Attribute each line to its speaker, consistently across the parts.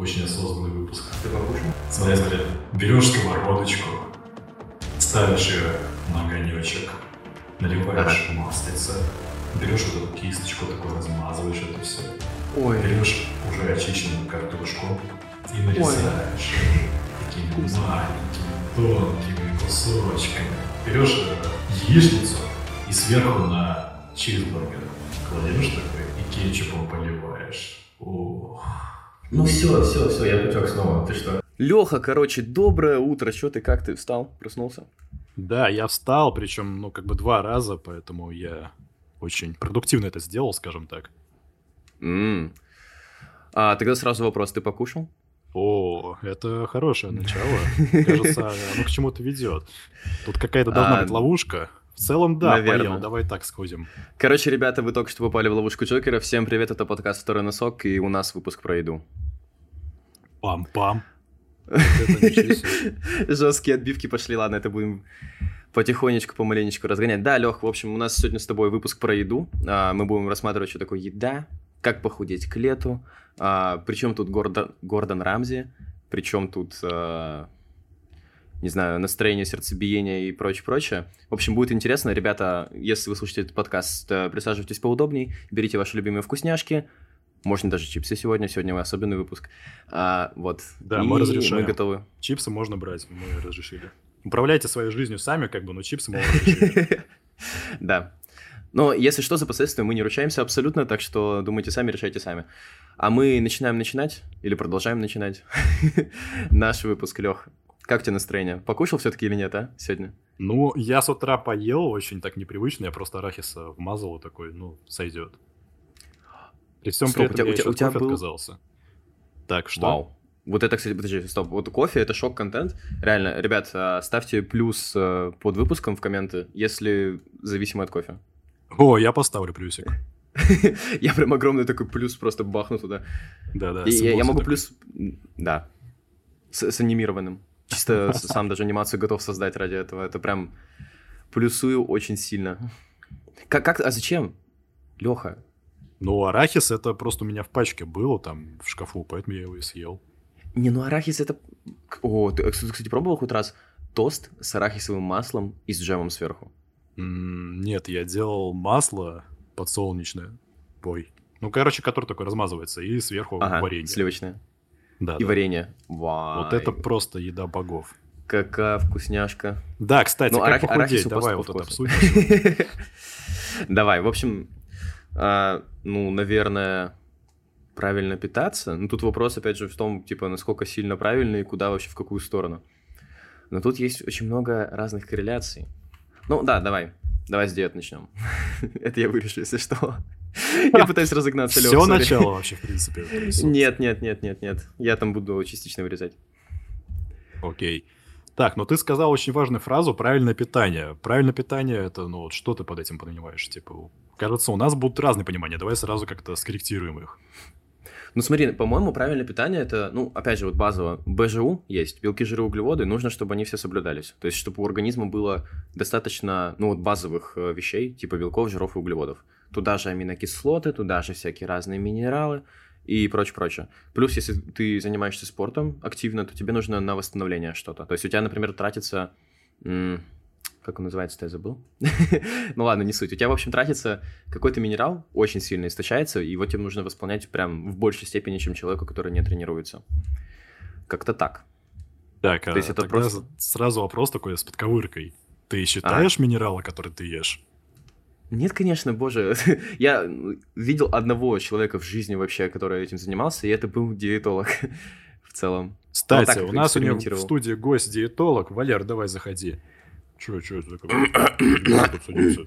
Speaker 1: Очень осознанный выпуск. Ты покушал? Смотри, смотри. Берешь сковородочку, ставишь ее на огонечек, наливаешь ага. маслица, берешь вот эту кисточку, такой размазываешь это все. Ой. Берешь уже очищенную картошку и нарезаешь Ой. такими маленькими, тонкими кусочками. Берешь э, яичницу и сверху на чизбургер кладешь такой и кетчупом поливаешь. Ох.
Speaker 2: Ну все, все, все, я потек снова. Ты что?
Speaker 3: Леха, короче, доброе утро. Что ты, как ты встал, проснулся?
Speaker 1: Да, я встал, причем, ну, как бы два раза, поэтому я очень продуктивно это сделал, скажем так.
Speaker 3: Mm. А тогда сразу вопрос, ты покушал?
Speaker 1: О, это хорошее начало. Кажется, оно к чему-то ведет. Тут какая-то должна быть ловушка. В целом, да, Наверное. поел. Давай так сходим.
Speaker 3: Короче, ребята, вы только что попали в ловушку Джокера. Всем привет, это подкаст «Второй носок», и у нас выпуск про еду.
Speaker 1: Пам-пам.
Speaker 3: Жесткие отбивки пошли, ладно, это будем потихонечку, помаленечку разгонять. Да, Лех, в общем, у нас сегодня с тобой выпуск про еду. А, мы будем рассматривать, что такое еда, как похудеть к лету, а, причем тут Гордон, Гордон Рамзи, причем тут а, не знаю, настроение, сердцебиение и прочее, прочее. В общем, будет интересно. Ребята, если вы слушаете этот подкаст, э, присаживайтесь поудобней, берите ваши любимые вкусняшки, можно даже чипсы сегодня, сегодня особенный выпуск. А, вот.
Speaker 1: Да, и мы разрешаем. Мы готовы. Чипсы можно брать, мы разрешили. Управляйте своей жизнью сами, как бы, но чипсы мы разрешили.
Speaker 3: Да. Но если что, за последствия мы не ручаемся абсолютно, так что думайте сами, решайте сами. А мы начинаем начинать, или продолжаем начинать наш выпуск, Лех. Как тебе настроение? Покушал все-таки или нет, а, сегодня?
Speaker 1: Ну, я с утра поел, очень так непривычно, я просто арахиса вмазал и такой, ну, сойдет. При всем стоп, при этом у тебя, я у тебя, был... отказался. Так, что? Вау.
Speaker 3: Вот это, кстати, подожди, стоп, вот кофе — это шок-контент. Реально, ребят, а, ставьте плюс э, под выпуском в комменты, если зависимо от кофе.
Speaker 1: О, я поставлю плюсик.
Speaker 3: Я прям огромный такой плюс просто бахну туда.
Speaker 1: Да-да.
Speaker 3: Я могу плюс... Да. С анимированным. Чисто сам даже анимацию готов создать ради этого. Это прям плюсую очень сильно. Как, как, а зачем? Леха.
Speaker 1: Ну, арахис это просто у меня в пачке было там в шкафу, поэтому я его и съел.
Speaker 3: Не, ну арахис это... О, ты, кстати, пробовал хоть раз тост с арахисовым маслом и с джемом сверху?
Speaker 1: Нет, я делал масло подсолнечное. Ой. Ну, короче, которое такое размазывается, и сверху ага, варенье.
Speaker 3: сливочное.
Speaker 1: Да,
Speaker 3: и
Speaker 1: да.
Speaker 3: варенье.
Speaker 1: Вай. Вот это просто еда богов.
Speaker 3: Какая вкусняшка.
Speaker 1: Да, кстати, ну, как арах... похудеть? Давай вот это обсудим.
Speaker 3: Давай, в общем, а, ну, наверное, правильно питаться. Ну, тут вопрос, опять же, в том, типа, насколько сильно правильно и куда вообще, в какую сторону. Но тут есть очень много разных корреляций. Ну, да, давай. Давай с диет начнем. Это я вырежу, если что. Я пытаюсь разогнаться,
Speaker 1: Все начало вообще, в принципе.
Speaker 3: Нет, нет, нет, нет, нет. Я там буду частично вырезать.
Speaker 1: Окей. Так, но ты сказал очень важную фразу «правильное питание». Правильное питание – это, ну, вот что ты под этим понимаешь? Типа, кажется, у нас будут разные понимания. Давай сразу как-то скорректируем их.
Speaker 3: Ну смотри, по-моему, правильное питание это, ну, опять же, вот базово, БЖУ есть, белки, жиры, углеводы, нужно, чтобы они все соблюдались. То есть, чтобы у организма было достаточно, ну, вот базовых э, вещей, типа белков, жиров и углеводов. Туда же аминокислоты, туда же всякие разные минералы и прочее, прочее. Плюс, если ты занимаешься спортом активно, то тебе нужно на восстановление что-то. То есть у тебя, например, тратится как он называется, я забыл. ну ладно, не суть. У тебя, в общем, тратится какой-то минерал, очень сильно истощается, и его тебе нужно восполнять прям в большей степени, чем человеку, который не тренируется. Как-то так.
Speaker 1: Так, То а есть это просто... сразу вопрос такой с подковыркой. Ты считаешь а? минералы, которые ты ешь?
Speaker 3: Нет, конечно, боже. Я видел одного человека в жизни вообще, который этим занимался, и это был диетолог в целом.
Speaker 1: Кстати, вот у нас у него в студии гость-диетолог. Валер, давай заходи. Че, че это такое? тут садится.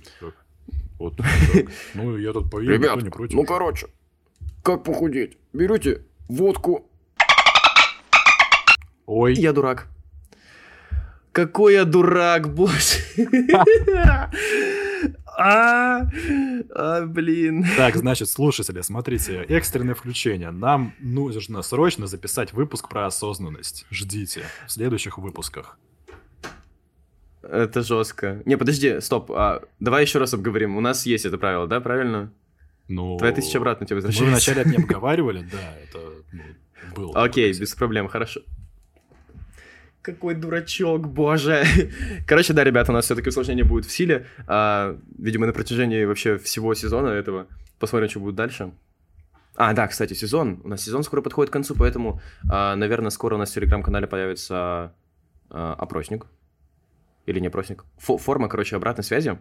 Speaker 1: Вот. Ну, я тут поем,
Speaker 4: Ребят, не против. ну короче, как похудеть? Берете водку.
Speaker 3: Ой. Я дурак. Какой я дурак, боже. А, а, блин.
Speaker 1: Так, значит, слушатели, смотрите, экстренное включение. Нам нужно срочно записать выпуск про осознанность. Ждите в следующих выпусках.
Speaker 3: Это жестко. Не, подожди, стоп. А, давай еще раз обговорим. У нас есть это правило, да, правильно?
Speaker 1: Ну,
Speaker 3: Твоя тысяча обратно тебе
Speaker 1: Мы
Speaker 3: возвращается.
Speaker 1: вначале это не обговаривали, да, это ну, было.
Speaker 3: Окей, без проблем, хорошо. Какой дурачок, боже. Короче, да, ребята, у нас все-таки усложнение будет в силе. А, видимо, на протяжении вообще всего сезона этого. Посмотрим, что будет дальше. А, да, кстати, сезон. У нас сезон скоро подходит к концу, поэтому, а, наверное, скоро у нас в телеграм-канале появится а, опросник. Или не опросник. Фо- форма, короче, обратной связи,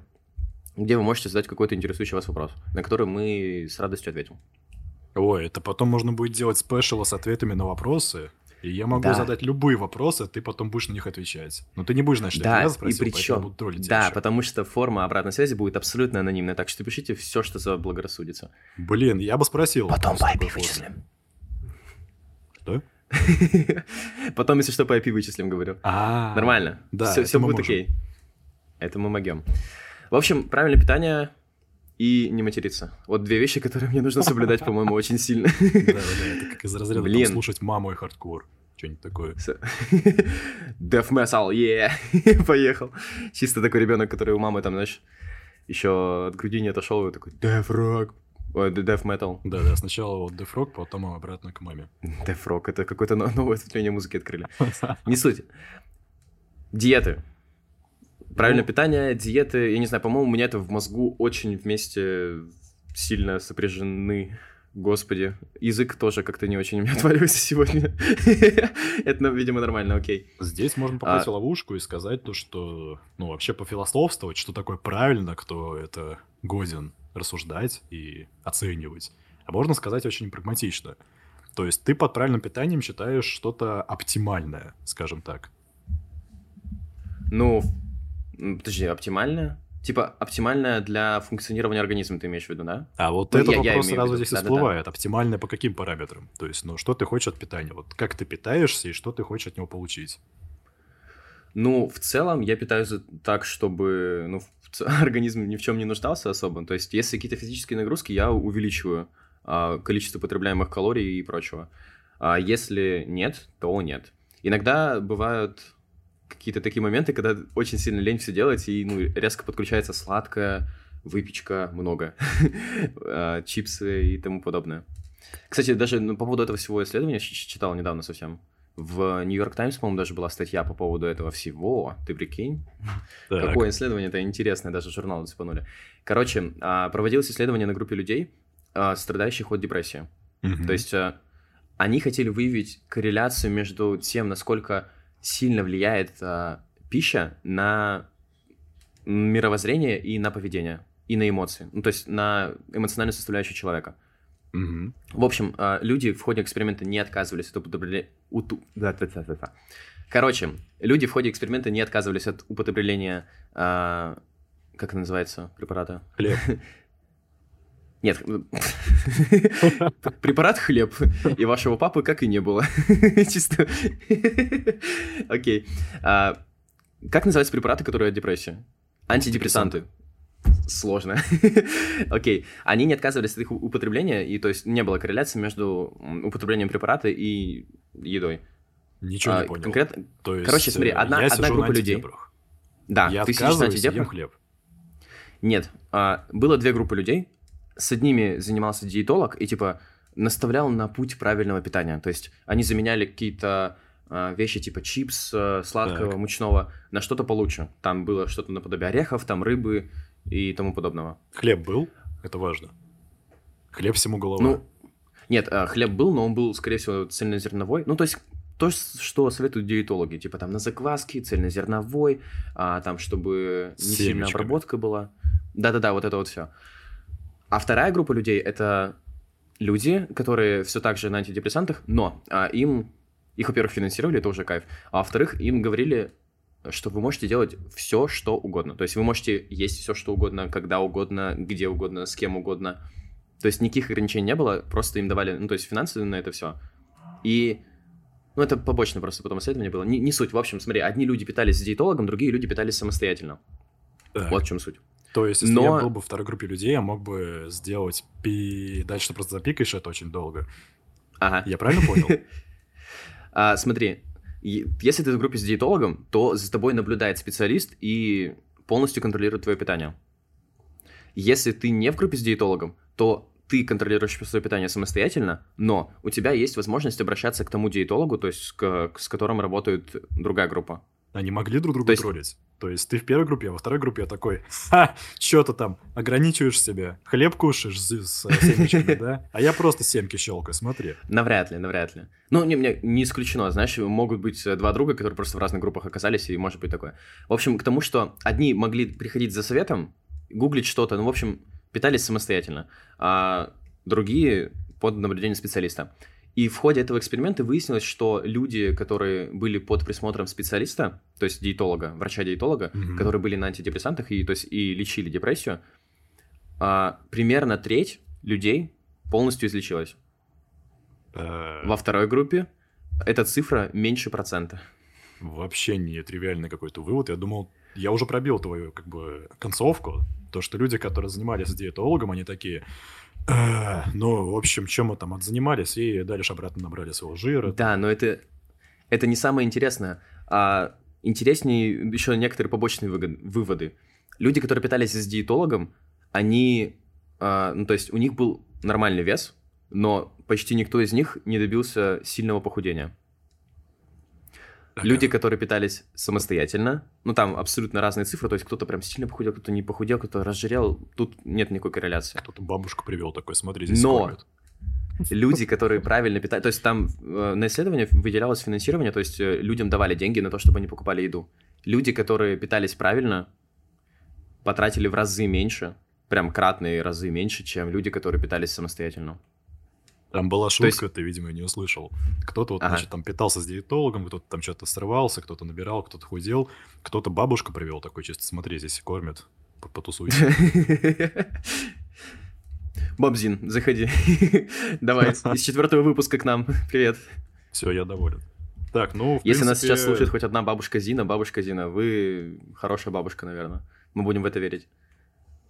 Speaker 3: где вы можете задать какой-то интересующий вас вопрос, на который мы с радостью ответим.
Speaker 1: Ой, это потом можно будет делать спешалы с ответами на вопросы. И я могу
Speaker 3: Да.
Speaker 1: задать любые вопросы, ты потом будешь на них отвечать. Но ты не будешь знать, что это
Speaker 3: Да,
Speaker 1: я
Speaker 3: и
Speaker 1: спросил, поэтому
Speaker 3: причем,
Speaker 1: буду троллить
Speaker 3: да,
Speaker 1: ещё.
Speaker 3: потому что форма обратной связи будет абсолютно анонимная, так что пишите все, что заблагорассудится.
Speaker 1: Блин, я бы спросил.
Speaker 3: Потом по IP вычислим.
Speaker 1: Что?
Speaker 3: Потом, если что, по IP вычислим, говорю.
Speaker 1: А,
Speaker 3: Нормально.
Speaker 1: да,
Speaker 3: все,
Speaker 1: мы
Speaker 3: будет
Speaker 1: можем.
Speaker 3: окей. Это мы могем. В общем, правильное питание и не материться. Вот две вещи, которые мне нужно соблюдать, по-моему, очень сильно.
Speaker 1: Да, да, это как из разряда
Speaker 3: Блин.
Speaker 1: слушать маму и хардкор. Что-нибудь такое.
Speaker 3: Death metal, yeah! Поехал. Чисто такой ребенок, который у мамы там, знаешь, еще от груди не отошел, и такой Death rock. Ой, Death metal.
Speaker 1: Да, да, сначала вот Дефрог, потом обратно к маме.
Speaker 3: Death rock, это какое-то но- новое ответвление музыки открыли. Не суть. Диеты. Правильное
Speaker 1: Ну.
Speaker 3: питание, диеты, я не знаю, по-моему, у меня это в мозгу очень вместе сильно сопряжены. Господи, язык тоже как-то не очень у меня отваливается сегодня. Это, ну, видимо, нормально, окей.
Speaker 1: Здесь можно попасть в ловушку и сказать то, что, ну, вообще пофилософствовать, что такое правильно, кто это годен рассуждать и оценивать. А можно сказать очень прагматично. То есть ты под правильным питанием считаешь что-то оптимальное, скажем так.
Speaker 3: Ну, подожди, оптимальное? Типа, оптимальное для функционирования организма, ты имеешь в виду, да?
Speaker 1: А вот
Speaker 3: Ну,
Speaker 1: этот
Speaker 3: я- я
Speaker 1: вопрос
Speaker 3: в
Speaker 1: сразу здесь
Speaker 3: да-да-да.
Speaker 1: всплывает. Оптимальное по каким параметрам? То есть, ну, что ты хочешь от питания? Вот как ты питаешься и что ты хочешь от него получить?
Speaker 3: Ну, в целом, я питаюсь так, чтобы ну, организм ни в чем не нуждался особо. То есть, если какие-то физические нагрузки, я увеличиваю а, количество потребляемых калорий и прочего. А если нет, то нет. Иногда бывают какие-то такие моменты, когда очень сильно лень все делать, и ну, резко подключается сладкое, выпечка, много, а, чипсы и тому подобное. Кстати, даже ну, по поводу этого всего исследования читал недавно совсем. В Нью-Йорк Таймс, по-моему, даже была статья по поводу этого всего. Ты прикинь?
Speaker 1: Так,
Speaker 3: Какое исследование-то интересное, даже журнал цепанули. Короче, а, проводилось исследование на группе людей, а, страдающих от депрессии. То есть они хотели выявить корреляцию между тем, насколько сильно влияет а, пища на мировоззрение и на поведение, и на эмоции. Ну, то есть на эмоциональную составляющую человека.
Speaker 1: Мгм.
Speaker 3: В общем, а, люди в ходе эксперимента не отказывались от употребления... Короче, люди в ходе эксперимента не отказывались от употребления... а, Как это называется? Препарата?
Speaker 1: Хлеб.
Speaker 3: Нет. Препарат хлеб. И вашего папы как и не было. Чисто. Окей. А, Как называются препараты, которые от депрессии? Антидепрессанты. Сложно. Окей. Они не отказывались от их употребления, и то есть не было корреляции между употреблением препарата и едой.
Speaker 1: Ничего
Speaker 3: А,
Speaker 1: не понял.
Speaker 3: Конкретно... Короче, смотри,
Speaker 1: э,
Speaker 3: одна- группа людей. Да,
Speaker 1: я
Speaker 3: ты сидишь на антидепрах?
Speaker 1: хлеб.
Speaker 3: Нет, а, было две группы людей. С одними занимался диетолог и типа наставлял на путь правильного питания. То есть они заменяли какие-то а, вещи типа чипс, а, сладкого,
Speaker 1: Так.
Speaker 3: мучного на что-то получше. Там было что-то наподобие орехов, там рыбы и тому подобного.
Speaker 1: Хлеб был? Это важно. Хлеб всему голова.
Speaker 3: Ну, нет, а, хлеб был, но он был, скорее всего, цельнозерновой. Ну, то есть то, что советуют диетологи, типа там на закваске, цельнозерновой, а, там, чтобы не сильная обработка была. Да-да-да, вот это вот все. А вторая группа людей это люди, которые все так же на антидепрессантах, но а, им их, во-первых, финансировали, это уже кайф, а во-вторых, им говорили, что вы можете делать все, что угодно. То есть вы можете есть все, что угодно, когда угодно, где угодно, с кем угодно. То есть никаких ограничений не было, просто им давали, ну, то есть финансы на это все. И, ну, это побочно просто потом исследование было. Не, не суть. В общем, смотри, одни люди питались с диетологом, другие люди питались самостоятельно.
Speaker 1: Так.
Speaker 3: Вот в чем суть.
Speaker 1: То есть, если
Speaker 3: Но-
Speaker 1: я был бы в второй группе людей, я мог бы сделать пи... Дальше ты просто запикаешь это очень долго.
Speaker 3: Ага.
Speaker 1: Я правильно понял?
Speaker 3: А, смотри, если ты в группе с диетологом, то за тобой наблюдает специалист и полностью контролирует твое питание. Если ты не в группе с диетологом, то ты контролируешь свое питание самостоятельно, но у тебя есть возможность обращаться к тому диетологу, то есть к- с которым работает другая группа.
Speaker 1: Они могли друг друга
Speaker 3: То есть-
Speaker 1: троллить. То есть ты в первой группе, а во второй группе я такой, ха, что ты там, ограничиваешь себя, хлеб кушаешь с, с семечками, да? А я просто семки щелкаю, смотри.
Speaker 3: Навряд ли, навряд ли. Ну, не, не, не исключено, знаешь, могут быть э, два друга, которые просто в разных группах оказались, и может быть такое. В общем, к тому, что одни могли приходить за советом, гуглить что-то, ну, в общем, питались самостоятельно, а другие под наблюдением специалиста. И в ходе этого эксперимента выяснилось, что люди, которые были под присмотром специалиста, то есть диетолога, врача-диетолога,
Speaker 1: Мгм.
Speaker 3: которые были на антидепрессантах и, то есть, и лечили депрессию, а, примерно треть людей полностью излечилась.
Speaker 1: Э,
Speaker 3: Во второй группе эта цифра меньше процента.
Speaker 1: Вообще не тривиальный какой-то вывод. Я думал, я уже пробил твою, как бы, концовку. То, что люди, которые занимались диетологом, они такие... «Э, ну, в общем, чем мы там отзанимались, и дальше обратно набрали своего жира.
Speaker 3: Да, но это, это не самое интересное. А интереснее еще некоторые побочные выводы. Люди, которые питались с диетологом, они... а, ну, то есть у них был нормальный вес, но почти никто из них не добился сильного похудения. Люди, которые питались самостоятельно, ну там абсолютно разные цифры, то есть кто-то прям сильно похудел, кто-то не похудел, кто-то разжирел, тут нет никакой корреляции.
Speaker 1: Кто-то бабушку привел такой, смотри, здесь
Speaker 3: Но-
Speaker 1: кормят.
Speaker 3: люди, которые правильно питают, то есть там э, на исследование выделялось финансирование, то есть э, людям давали деньги на то, чтобы они покупали еду. Люди, которые питались правильно, потратили в разы меньше, прям кратные разы меньше, чем люди, которые питались самостоятельно.
Speaker 1: Там была
Speaker 3: То есть-
Speaker 1: шутка, ты, видимо, не услышал. Кто-то вот,
Speaker 3: Ага.
Speaker 1: значит, там питался с диетологом, кто-то там что-то срывался, кто-то набирал, кто-то худел, кто-то бабушку привел такой, чисто смотри, здесь кормят, потусуйся.
Speaker 3: Бабзин, заходи. Давай, из четвертого выпуска к нам. Привет.
Speaker 1: Все, я доволен. Так, ну,
Speaker 3: Если нас
Speaker 1: принципе,
Speaker 3: сейчас слушает хоть одна бабушка Зина, бабушка Зина, вы хорошая бабушка, наверное. Мы будем в это верить.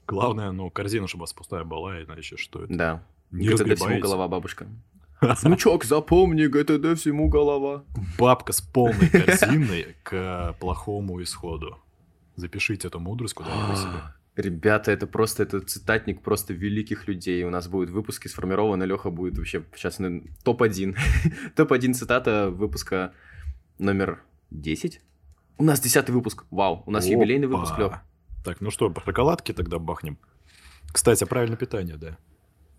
Speaker 1: Главное, ну, корзина, чтобы у вас пустая была, иначе что это?
Speaker 3: Да.
Speaker 1: Не
Speaker 3: ГТД всему голова бабушка. Внучок, запомни, ГТД всему голова.
Speaker 1: Бабка с полной корзиной к плохому исходу. Запишите эту мудрость куда-нибудь себе.
Speaker 3: Ребята, это просто это цитатник просто великих людей. У нас будут выпуски сформированы. Леха будет вообще сейчас на топ-1. топ-1 цитата выпуска номер 10. У нас десятый выпуск. Вау, у нас
Speaker 1: Опа.
Speaker 3: юбилейный выпуск, Лех.
Speaker 1: Так, ну что, по шоколадке тогда бахнем. Кстати, правильное питание, да.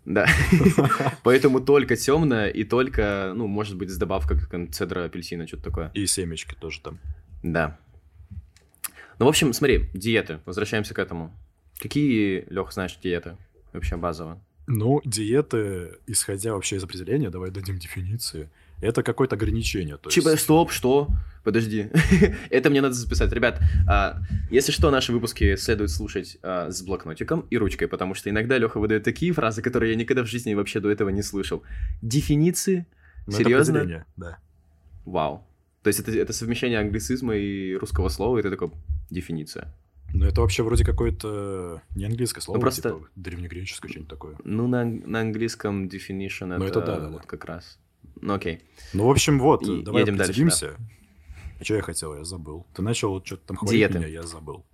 Speaker 3: Да. Поэтому только темное и только, ну, может быть, с добавкой как цедра апельсина, что-то такое.
Speaker 1: И семечки тоже там.
Speaker 3: Да. Ну, в общем, смотри, диеты. Возвращаемся к этому. Какие, Лех, знаешь, диеты? Вообще базово.
Speaker 1: Ну, диеты, исходя вообще из определения, давай дадим дефиниции, это какое-то ограничение. То
Speaker 3: Чипа,
Speaker 1: есть...
Speaker 3: стоп, что? Подожди. Это мне надо записать. Ребят, а, если что, наши выпуски следует слушать а, с блокнотиком и ручкой, потому что иногда Леха выдает такие фразы, которые я никогда в жизни вообще до этого не слышал. Дефиниции?
Speaker 1: Ну, это
Speaker 3: серьезно?
Speaker 1: определение, да.
Speaker 3: Вау. То есть это, это совмещение англицизма и русского слова, это такое дефиниция.
Speaker 1: Но это вообще вроде какое-то не английское слово,
Speaker 3: просто-
Speaker 1: типа древнегреческое, что-нибудь такое.
Speaker 3: Ну, на, на английском definition
Speaker 1: Ну,
Speaker 3: это,
Speaker 1: это да, да,
Speaker 3: вот
Speaker 1: да.
Speaker 3: как раз. Ну, окей.
Speaker 1: Ну, в общем, вот,
Speaker 3: И
Speaker 1: давай
Speaker 3: едем дальше,
Speaker 1: определимся. Что я хотел, я забыл. Ты начал вот что-то там хвалить
Speaker 3: Диеты.
Speaker 1: меня, я забыл.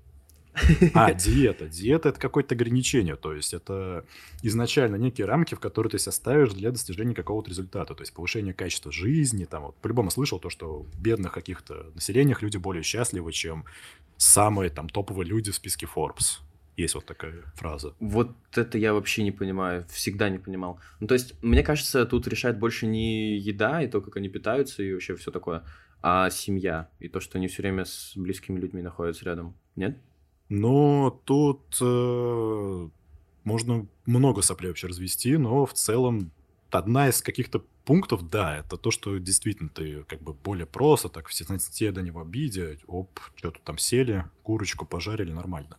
Speaker 1: А, диета. Диета — это какое-то ограничение, то есть это изначально некие рамки, в которые ты себя ставишь для достижения какого-то результата, то есть повышение качества жизни, там вот, по-любому слышал то, что в бедных каких-то населениях люди более счастливы, чем самые там топовые люди в списке Forbes. Есть вот такая фраза.
Speaker 3: Вот это я вообще не понимаю, всегда не понимал. Ну, то есть, мне кажется, тут решает больше не еда и то, как они питаются и вообще все такое, а семья и то, что они все время с близкими людьми находятся рядом. Нет?
Speaker 1: Но тут э, можно много соплей вообще развести, но в целом одна из каких-то пунктов, да, это то, что действительно ты как бы более просто, так все те да не в обиде, оп, что-то там сели, курочку пожарили, нормально.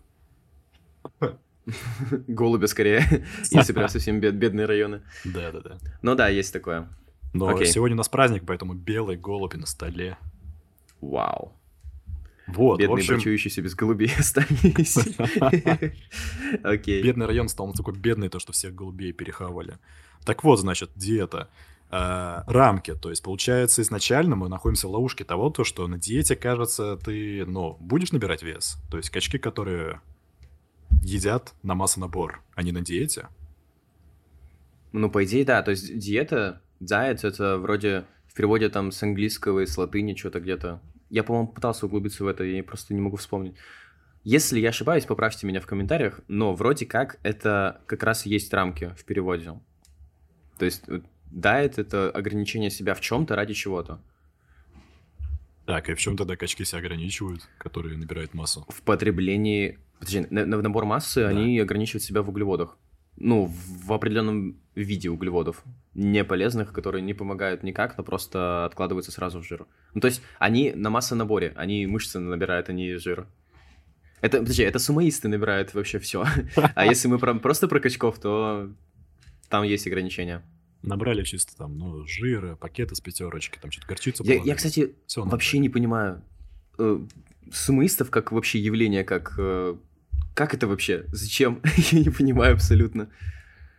Speaker 3: Голубя скорее, если прям совсем бед- бедные районы.
Speaker 1: Да-да-да.
Speaker 3: Ну да, есть такое.
Speaker 1: Но сегодня у нас праздник, поэтому белый голубь на столе.
Speaker 3: Вау.
Speaker 1: Вот,
Speaker 3: Бедные
Speaker 1: общем,
Speaker 3: брачующиеся без голубей остались. Окей.
Speaker 1: бедный район стал такой бедный, то, что всех голубей перехавали. Так вот, значит, диета. Э, рамки, то есть, получается, изначально мы находимся в ловушке того, то, что на диете, кажется, ты, ну, будешь набирать вес. То есть, качки, которые едят на массонабор, они на диете.
Speaker 3: Ну, по идее, да. То есть диета, diet, это вроде в переводе там с английского и с латыни что-то где-то. Я, по-моему, пытался углубиться в это, я просто не могу вспомнить. Если я ошибаюсь, поправьте меня в комментариях, но вроде как это как раз и есть рамки в переводе. То есть вот, diet — это ограничение себя в чем-то ради чего-то.
Speaker 1: Так, и в чем тогда качки себя ограничивают, которые набирают массу?
Speaker 3: В потреблении... Подожди, на, на набор массы они ограничивают себя в углеводах. Ну, в, определенном виде углеводов. Не полезных, которые не помогают никак, но просто откладываются сразу в жир. Ну, то есть они на массонаборе, они мышцы набирают, они жир. Это, подожди, это сумоисты набирают вообще все. А если мы про, просто про качков, то там есть ограничения.
Speaker 1: Набрали чисто там, ну, жира, пакеты с пятерочки, там что-то горчицу
Speaker 3: Я, я кстати, вообще не понимаю. э, Сумоистов как вообще явление, как... э, Как это вообще? Зачем? Я не понимаю абсолютно.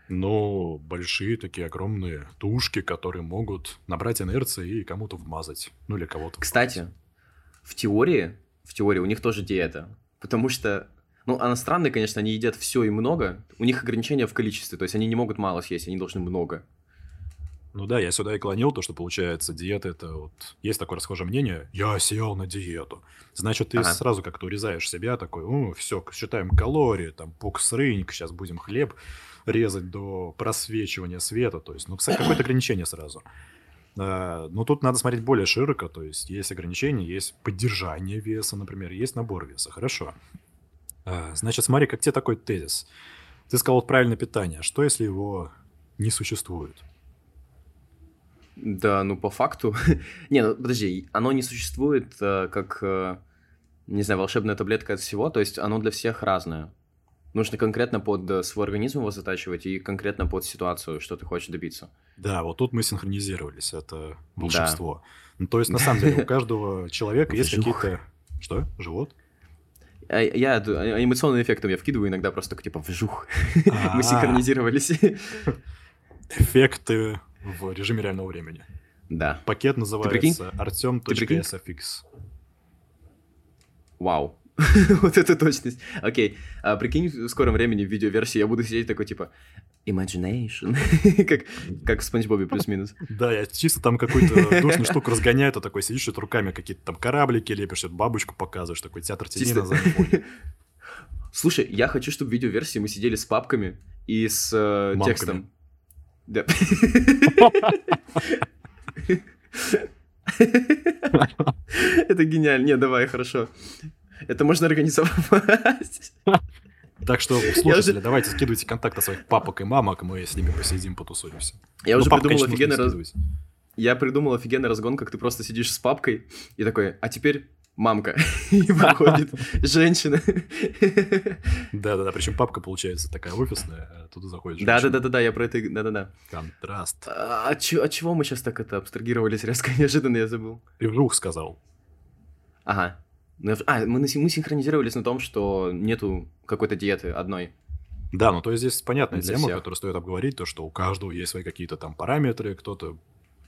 Speaker 1: Ну, большие такие огромные тушки, которые могут набрать инерции и кому-то вмазать. Ну, или кого-то
Speaker 3: Кстати, в теории, в теории у них тоже диета. Потому что, ну, иностранные, конечно, они едят все и много. У них ограничения в количестве, то есть они не могут мало съесть, они должны много.
Speaker 1: Ну да, я сюда и клонил, то, что получается диета это вот... Есть такое расхожее мнение, я сел на диету. Значит, ты
Speaker 3: Ага.
Speaker 1: сразу как-то урезаешь себя, такой, ну, все, считаем калории, там, бокс рынок, сейчас будем хлеб резать до просвечивания света, то есть, ну, кстати, какое-то ограничение сразу. А, Но тут надо смотреть более широко, то есть есть ограничения, есть поддержание веса, например, есть набор веса, хорошо. А, Значит, смотри, как тебе такой тезис. Ты сказал вот правильное питание, что если его не существует?
Speaker 3: Да, ну по факту. не, ну подожди, оно не существует э, как, э, не знаю, волшебная таблетка от всего, то есть оно для всех разное. Нужно конкретно под э, свой организм его затачивать и конкретно под ситуацию, что ты хочешь добиться.
Speaker 1: Да, вот тут мы синхронизировались, это волшебство. Ну, то есть, на самом деле, у каждого человека есть какие-то... Что? Живот?
Speaker 3: А Я а, эмоционным эффектом я вкидываю иногда просто типа вжух.
Speaker 1: А,
Speaker 3: Мы синхронизировались.
Speaker 1: Эффекты в режиме реального времени.
Speaker 3: Да.
Speaker 1: Пакет называется artem.sfx.
Speaker 3: Вау. вот это точность. Окей. А прикинь, в скором времени в видеоверсии я буду сидеть такой, типа, imagination. как, как в Спанч Бобе плюс-минус.
Speaker 1: Да, я чисто там какую-то душную штуку разгоняю, ты такой сидишь, что-то руками какие-то там кораблики лепишь, что-то бабочку показываешь, такой театр тени на заднем.
Speaker 3: Слушай, я хочу, чтобы в видеоверсии мы сидели с папками и с э, текстом. Да. Это гениально. Не, давай, хорошо. Это можно организовать.
Speaker 1: Так что, слушатели, давайте скидывайте контакты своих папок и мамок, мы с ними посидим, потусуемся.
Speaker 3: Я
Speaker 1: Ну,
Speaker 3: уже
Speaker 1: папок,
Speaker 3: придумал офигенный раз... Я придумал офигенный разгон, как ты просто сидишь с папкой и такой, а теперь мамка. И выходит женщина.
Speaker 1: Да-да-да, причем папка получается такая офисная, а туда заходит женщина.
Speaker 3: Да-да-да-да, я про это... Да-да-да.
Speaker 1: Контраст.
Speaker 3: А от чё- от чего мы сейчас так это абстрагировались резко? Неожиданно я забыл.
Speaker 1: И вжух сказал.
Speaker 3: Ага. Ну, А, мы, мы синхронизировались на том, что нету какой-то диеты одной.
Speaker 1: Да, ну то есть здесь понятная
Speaker 3: Для
Speaker 1: тема,
Speaker 3: всех.
Speaker 1: которую стоит обговорить, то, что у каждого есть свои какие-то там параметры, кто-то,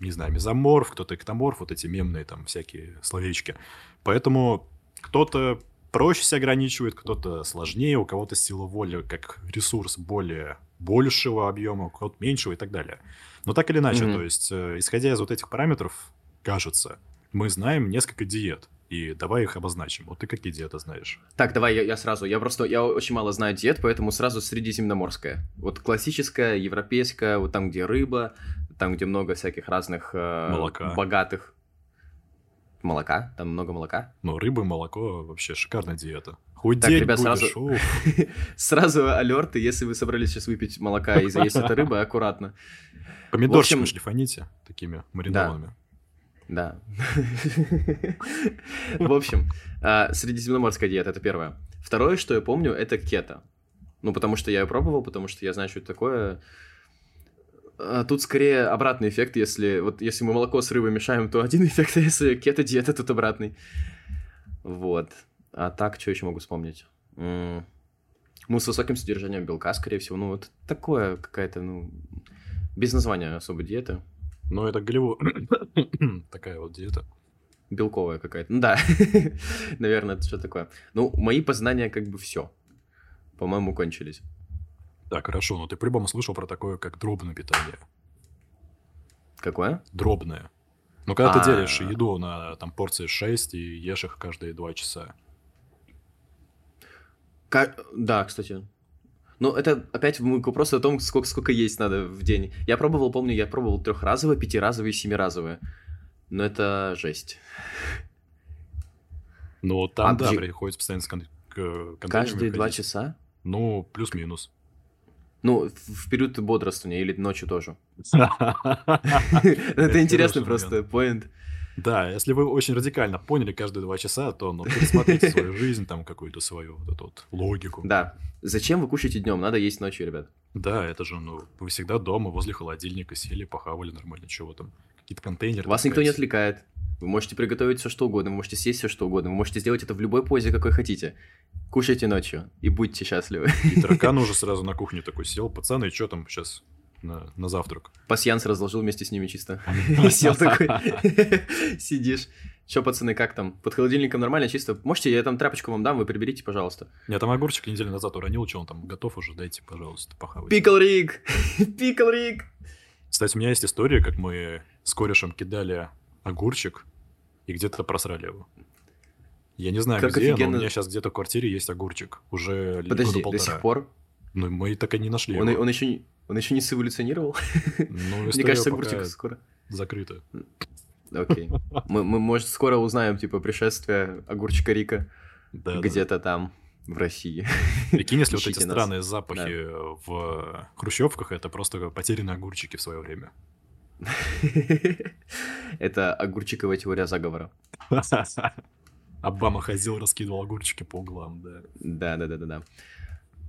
Speaker 1: не знаю, мезоморф, кто-то эктоморф, вот эти мемные там всякие словечки. Поэтому кто-то проще себя ограничивает, кто-то сложнее, у кого-то сила воли как ресурс более большего объема, у кого-то меньшего и так далее. Но так или иначе,
Speaker 3: Мгм.
Speaker 1: то есть, э, исходя из вот этих параметров, кажется, мы знаем несколько диет, и давай их обозначим. Вот ты какие диеты знаешь?
Speaker 3: Так, давай я, я сразу. Я просто, я очень мало знаю диет, поэтому сразу средиземноморская. Вот классическая, европейская, вот там, где рыба, там, где много всяких разных э,
Speaker 1: Молока.
Speaker 3: богатых. Молока? Там много молока?
Speaker 1: Ну, рыба, молоко, вообще шикарная диета. Худеть
Speaker 3: ребят,
Speaker 1: будешь,
Speaker 3: сразу-. Сразу алерты, если вы собрались сейчас выпить молока и заесть это рыба, аккуратно.
Speaker 1: Помидорчиками
Speaker 3: общем-
Speaker 1: шлифаните, такими маринованными.
Speaker 3: Да. В общем, а, средиземноморская диета это первое. Второе, что я помню, это кето. Ну, потому что я ее пробовал, потому что я знаю, что это такое. А, Тут скорее обратный эффект, если вот если мы молоко с рыбой мешаем, то один эффект, а если кето-диета, тут обратный. Вот. А так, что еще могу вспомнить? М, Ну, с высоким содержанием белка, скорее всего. Ну, вот такое какая-то, ну, без названия особо диеты.
Speaker 1: Но это Голливуд. Такая вот диета.
Speaker 3: Белковая какая-то. Ну да, наверное, это что такое. Ну, мои познания как бы все. По-моему, кончились.
Speaker 1: Так, хорошо, но ты по-любому слышал про такое, как дробное питание.
Speaker 3: Какое?
Speaker 1: Дробное. Ну, когда ты
Speaker 3: А.
Speaker 1: делишь еду на там порции 6 и ешь их каждые 2 часа.
Speaker 3: Ка- Да, кстати. Ну, это опять мы к вопросу о том, сколько, сколько есть надо в день. Я пробовал, помню, я пробовал трехразовые, пятиразовые, семиразовые. Но это жесть.
Speaker 1: Ну, там,
Speaker 3: А,
Speaker 1: да, приходится постоянно с кон- к
Speaker 3: Каждые два часа?
Speaker 1: Ну, плюс-минус.
Speaker 3: Ну, в период бодрствования или ночью тоже.
Speaker 1: Это
Speaker 3: интересный просто поинт.
Speaker 1: Да, если вы очень радикально поняли каждые два часа, то ну, пересмотрите свою жизнь, там какую-то свою вот эту вот логику.
Speaker 3: Да. Зачем вы кушаете днем? Надо есть ночью, ребят.
Speaker 1: Да, это же, ну, вы всегда дома, возле холодильника сели, похавали нормально, чего там. Какие-то контейнеры.
Speaker 3: Вас никто не отвлекает. Вы можете приготовить все что угодно, вы можете съесть все что угодно, вы можете сделать это в любой позе, какой хотите. Кушайте ночью и будьте счастливы.
Speaker 1: И таракан уже сразу на кухне такой сел. Пацаны, что там сейчас на, на завтрак?
Speaker 3: Пасьянс разложил вместе с ними чисто. И сел такой. Сидишь. Че, пацаны, как там? Под холодильником нормально, чисто? Можете, я там тряпочку вам дам, вы приберите, пожалуйста.
Speaker 1: Я там огурчик неделю назад уронил, что он там готов уже, дайте, пожалуйста, похавать.
Speaker 3: Пикл Риг! Пикл Риг!
Speaker 1: Кстати, у меня есть история, как мы с корешем кидали огурчик и где-то просрали его. Я не знаю,
Speaker 3: Как
Speaker 1: где, но
Speaker 3: офигенно.
Speaker 1: у меня сейчас где-то в квартире есть огурчик. Уже
Speaker 3: Подожди,
Speaker 1: года
Speaker 3: до
Speaker 1: полтора.
Speaker 3: сих пор?
Speaker 1: Ну, мы так и не нашли
Speaker 3: Он,
Speaker 1: его.
Speaker 3: он еще не... Он еще не сэволюционировал?
Speaker 1: Ну,
Speaker 3: Мне кажется, огурчик скоро.
Speaker 1: закрыта.
Speaker 3: Окей. Мы, мы, может, скоро узнаем, типа, пришествие огурчика Рика
Speaker 1: Да, да.
Speaker 3: где-то там, в России.
Speaker 1: Прикинь, если вот эти
Speaker 3: нас.
Speaker 1: странные запахи в хрущевках, это просто потерянные огурчики в свое время.
Speaker 3: Это огурчиковая теория заговора.
Speaker 1: Обама ходил, раскидывал огурчики по углам, да.
Speaker 3: Да, да, да, да, да.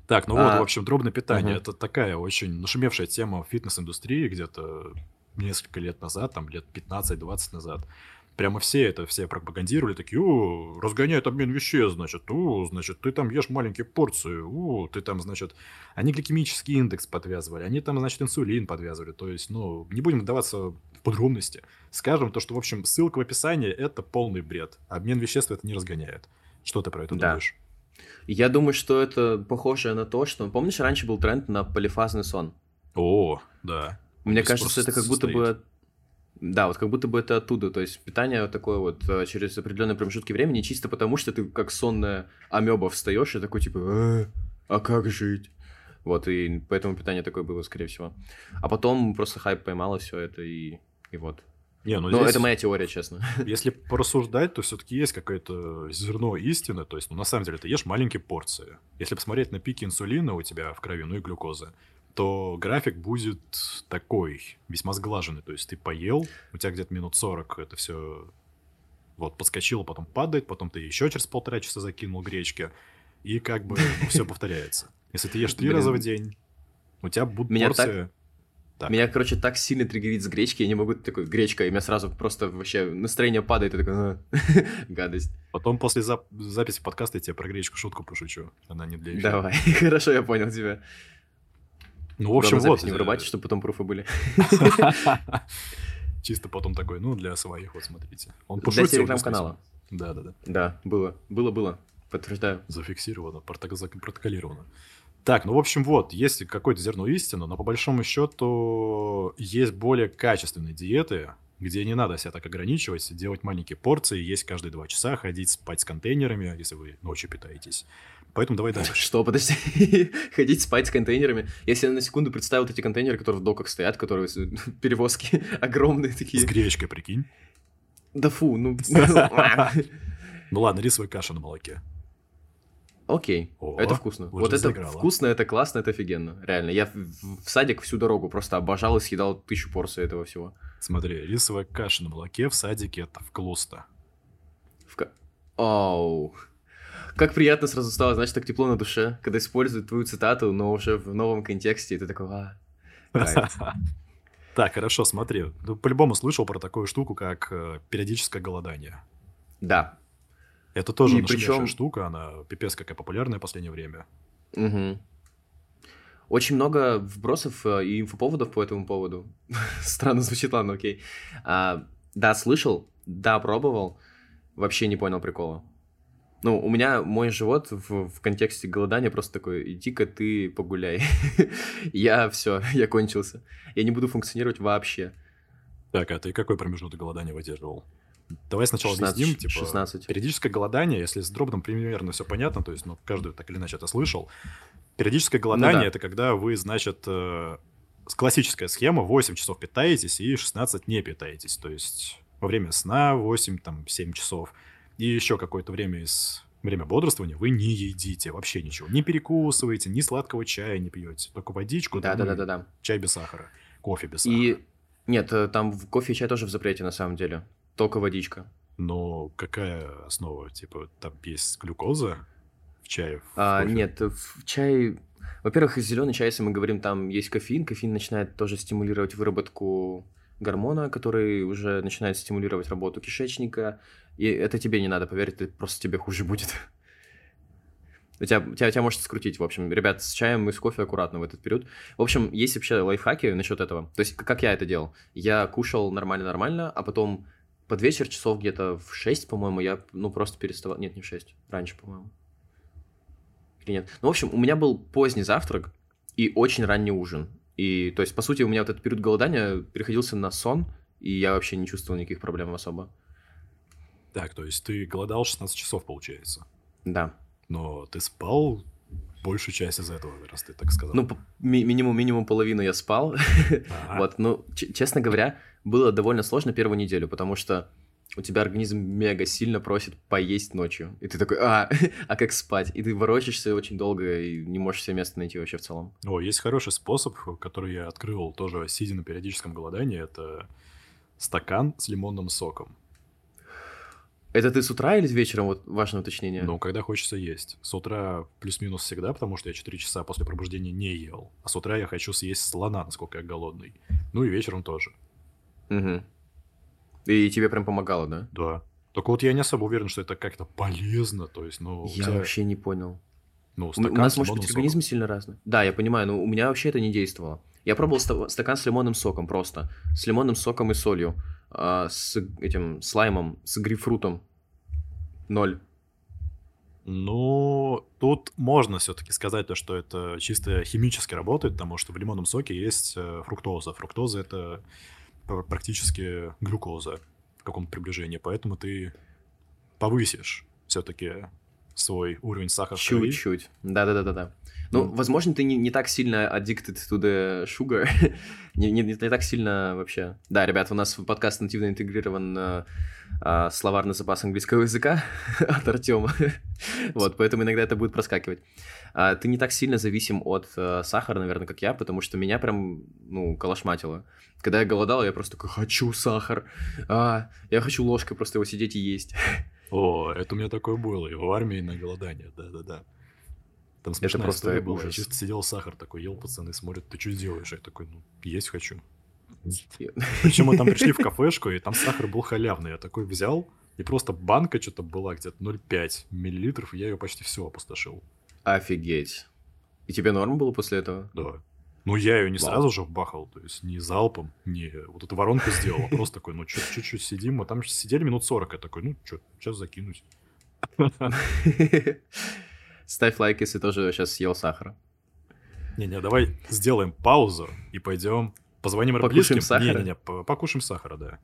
Speaker 1: Так, ну вот,
Speaker 3: А,
Speaker 1: в общем, дробное питание. Это такая очень нашумевшая тема в фитнес-индустрии где-то несколько лет назад, там лет 15-20 назад. Прямо все это, все пропагандировали, такие, о, разгоняют обмен веществ, значит, о, значит, ты там ешь маленькие порции, о, ты там, значит, они гликемический индекс подвязывали, они там, значит, инсулин подвязывали, то есть, ну, не будем вдаваться в подробности. Скажем то, что, в общем, ссылка в описании – это полный бред. Обмен веществ это не разгоняет. Что ты про это
Speaker 3: Да.
Speaker 1: думаешь?
Speaker 3: Я думаю, что это похоже на то, что... Помнишь, раньше был тренд на полифазный сон?
Speaker 1: О, да.
Speaker 3: Мне
Speaker 1: сих
Speaker 3: кажется, это как будто бы... Да, вот как будто бы это оттуда. То есть питание вот такое вот э, через определенные промежутки времени, чисто потому что ты как сонная амеба встаешь и такой типа, «Э, а как жить? Вот, и поэтому питание такое было, скорее всего. А потом просто хайп поймало все это, и, и вот.
Speaker 1: Не, ну,
Speaker 3: Ну,
Speaker 1: здесь-
Speaker 3: это моя теория, честно.
Speaker 1: Если порассуждать, то все-таки есть какое-то зерно истины. То есть, ну, на самом деле, ты ешь маленькие порции. Если посмотреть на пики инсулина у тебя в крови, ну и глюкозы, то график будет такой, весьма сглаженный. То есть, ты поел, у тебя где-то минут 40 это все вот подскочило, потом падает, потом ты еще через полтора часа закинул гречки, и как бы все повторяется. Если ты ешь три раза в день, у тебя будут
Speaker 3: Меня
Speaker 1: порции... Так.
Speaker 3: Меня, короче, так сильно триггерит с гречки, я не могу такой, гречка, и у меня сразу просто вообще настроение падает, и такой, «А, гадость.
Speaker 1: Потом после зап- записи подкаста я тебе про гречку шутку пошучу. Она не для эфира.
Speaker 3: Давай, хорошо, я понял тебя.
Speaker 1: Ну, в общем, вот.
Speaker 3: не вырубайте, чтобы потом пруфы были.
Speaker 1: Чисто потом такой, ну, для своих, вот смотрите. Он
Speaker 3: Для
Speaker 1: пошутил.
Speaker 3: телеграм-канала.
Speaker 1: Да, да, да.
Speaker 3: Да, было, было, было, подтверждаю.
Speaker 1: Зафиксировано, протоколировано. Так, ну, в общем, вот, есть какое-то зерно истины, но по большому счету есть более качественные диеты, где не надо себя так ограничивать, делать маленькие порции, есть каждые два часа, ходить спать с контейнерами, если вы ночью питаетесь. Поэтому давай дальше.
Speaker 3: Что, подожди, ходить спать с контейнерами. Если я на секунду представил вот эти контейнеры, которые в доках стоят, которые с- перевозки огромные
Speaker 1: С
Speaker 3: такие.
Speaker 1: гречкой, прикинь.
Speaker 3: Да фу, ну...
Speaker 1: Ну ладно, рисовая каша на молоке.
Speaker 3: Окей,
Speaker 1: О,
Speaker 3: это вкусно. Вот это
Speaker 1: заиграла.
Speaker 3: вкусно, это классно, это офигенно. Реально, я в, садик всю дорогу просто обожал и съедал тысячу порций этого всего.
Speaker 1: Смотри, рисовая каша на молоке в садике это вкусно.
Speaker 3: В Оу. Как приятно сразу стало, знаешь, так тепло на душе, когда используют твою цитату, но уже в новом контексте, и ты такой, а.
Speaker 1: Так, хорошо, смотри. Ты по-любому слышал про такую штуку, как э, периодическое голодание.
Speaker 3: Да.
Speaker 1: Это тоже
Speaker 3: причем-
Speaker 1: штука, она пипец какая популярная в последнее время.
Speaker 3: Мгм. Очень много вбросов э, и инфоповодов по этому поводу. Странно звучит, ладно, окей. А, да, слышал, да, пробовал. Вообще не понял прикола. Ну, у меня мой живот в, в контексте голодания просто такой, иди-ка ты погуляй. я все, я кончился. Я не буду функционировать вообще.
Speaker 1: Так, а ты какой промежуток голодания выдерживал? Давай сначала
Speaker 3: 16,
Speaker 1: объясним, типа,
Speaker 3: 16.
Speaker 1: периодическое голодание, если с дробным примерно все понятно, то есть, ну, каждый так или иначе это слышал. Периодическое голодание
Speaker 3: да.
Speaker 1: это когда вы, значит, э, классическая схема, 8 часов питаетесь и 16 не питаетесь, то есть во время сна 8, там, 7 часов, и еще какое-то время из время бодрствования вы не едите вообще ничего, не перекусываете, ни сладкого чая не пьете, только водичку, там, ну, и
Speaker 3: Да-да-да-да.
Speaker 1: чай без сахара, кофе без сахара.
Speaker 3: И нет, э, там в кофе и чай тоже в запрете на самом деле. Только водичка.
Speaker 1: Но какая основа? Типа, там есть глюкоза в чае? в
Speaker 3: А,
Speaker 1: кофе?
Speaker 3: нет, в чай... Во-первых, зеленый чай, если мы говорим, там есть кофеин. Кофеин начинает тоже стимулировать выработку гормона, который уже начинает стимулировать работу кишечника. И это тебе не надо, поверь, ты просто тебе хуже будет. У тебя, тебя, тебя может скрутить, в общем. Ребят, с чаем и с кофе аккуратно в этот период. В общем, есть вообще лайфхаки насчет этого. То есть, как я это делал? Я кушал нормально-нормально, а потом под вечер часов где-то в 6, по-моему, я, ну, просто переставал... Нет, не в 6, раньше, по-моему. Или нет? Ну, в общем, у меня был поздний завтрак и очень ранний ужин. И, то есть, по сути, у меня вот этот период голодания переходился на сон, и я вообще не чувствовал никаких проблем особо.
Speaker 1: Так, то есть ты голодал 16 часов, получается.
Speaker 3: Да.
Speaker 1: Но ты спал большую часть из этого, раз ты так сказал.
Speaker 3: Ну, ми- минимум, минимум половину я спал.
Speaker 1: Ага.
Speaker 3: Вот, ну, честно говоря, было довольно сложно первую неделю, потому что у тебя организм мега сильно просит поесть ночью. И ты такой, а, а как спать? И ты ворочаешься очень долго и не можешь себе место найти вообще в целом.
Speaker 1: О, есть хороший способ, который я открыл тоже сидя на периодическом голодании. Это стакан с лимонным соком.
Speaker 3: Это ты с утра или вечером? Вот важное уточнение.
Speaker 1: Но когда хочется есть. С утра плюс-минус всегда, потому что я 4 часа после пробуждения не ел. А с утра я хочу съесть слона, насколько я голодный. Ну и вечером тоже.
Speaker 3: Мгм. И тебе прям помогало, да?
Speaker 1: Да. Только вот я не особо уверен, что это как-то полезно. То есть, ну,
Speaker 3: Я
Speaker 1: тебя,
Speaker 3: вообще не понял.
Speaker 1: ну, стакан
Speaker 3: у нас
Speaker 1: с
Speaker 3: может быть
Speaker 1: соком.
Speaker 3: организм сильно разный. Да, я понимаю, но у меня вообще это не действовало. Я пробовал ста- стакан с лимонным соком просто. С лимонным соком и солью. А, с этим слаймом, с грейпфрутом. Ноль.
Speaker 1: Ну, тут можно все-таки сказать то, что это чисто химически работает, потому что в лимонном соке есть э, фруктоза. Фруктоза это пр- практически глюкоза в каком-то приближении, поэтому ты повысишь все-таки свой уровень сахара.
Speaker 3: Чуть-чуть. Да-да-да-да-да. Ну,
Speaker 1: Ну.
Speaker 3: возможно, ты не, не так сильно addicted to the sugar. не, не, не так сильно вообще. Да, ребят, у нас в подкаст нативно интегрирован э, а, словарный запас английского языка от Артема. вот, поэтому иногда это будет проскакивать. А, ты не так сильно зависим от э, сахара, наверное, как я, потому что меня прям, ну, колошматило. Когда я голодал, я просто такой, хочу сахар. А, я хочу ложкой просто его сидеть и есть.
Speaker 1: О, это у меня такое было, и в армии на голодание, да-да-да. Там смешная
Speaker 3: просто
Speaker 1: история была. Я чисто сидел сахар такой, ел, пацаны смотрят, ты что делаешь? Я такой, ну, есть хочу. Причем мы там пришли в кафешку, и там сахар был халявный. Я такой взял, и просто банка что-то была где-то 0,5 миллилитров, и я ее почти все опустошил.
Speaker 3: Офигеть. И тебе норм было после этого?
Speaker 1: Да. Ну, я ее не
Speaker 3: Вау.
Speaker 1: сразу же вбахал, то есть не залпом, не вот эту воронку сделал, а просто такой, ну, чуть-чуть сидим, мы там сидели минут 40, я такой, ну, что, сейчас закинуть.
Speaker 3: Ставь лайк, если тоже сейчас съел сахара.
Speaker 1: Не-не, давай сделаем паузу и пойдем позвоним
Speaker 3: Покушаем
Speaker 1: близким.
Speaker 3: сахара?
Speaker 1: Не-не-не, по- покушаем сахара, да.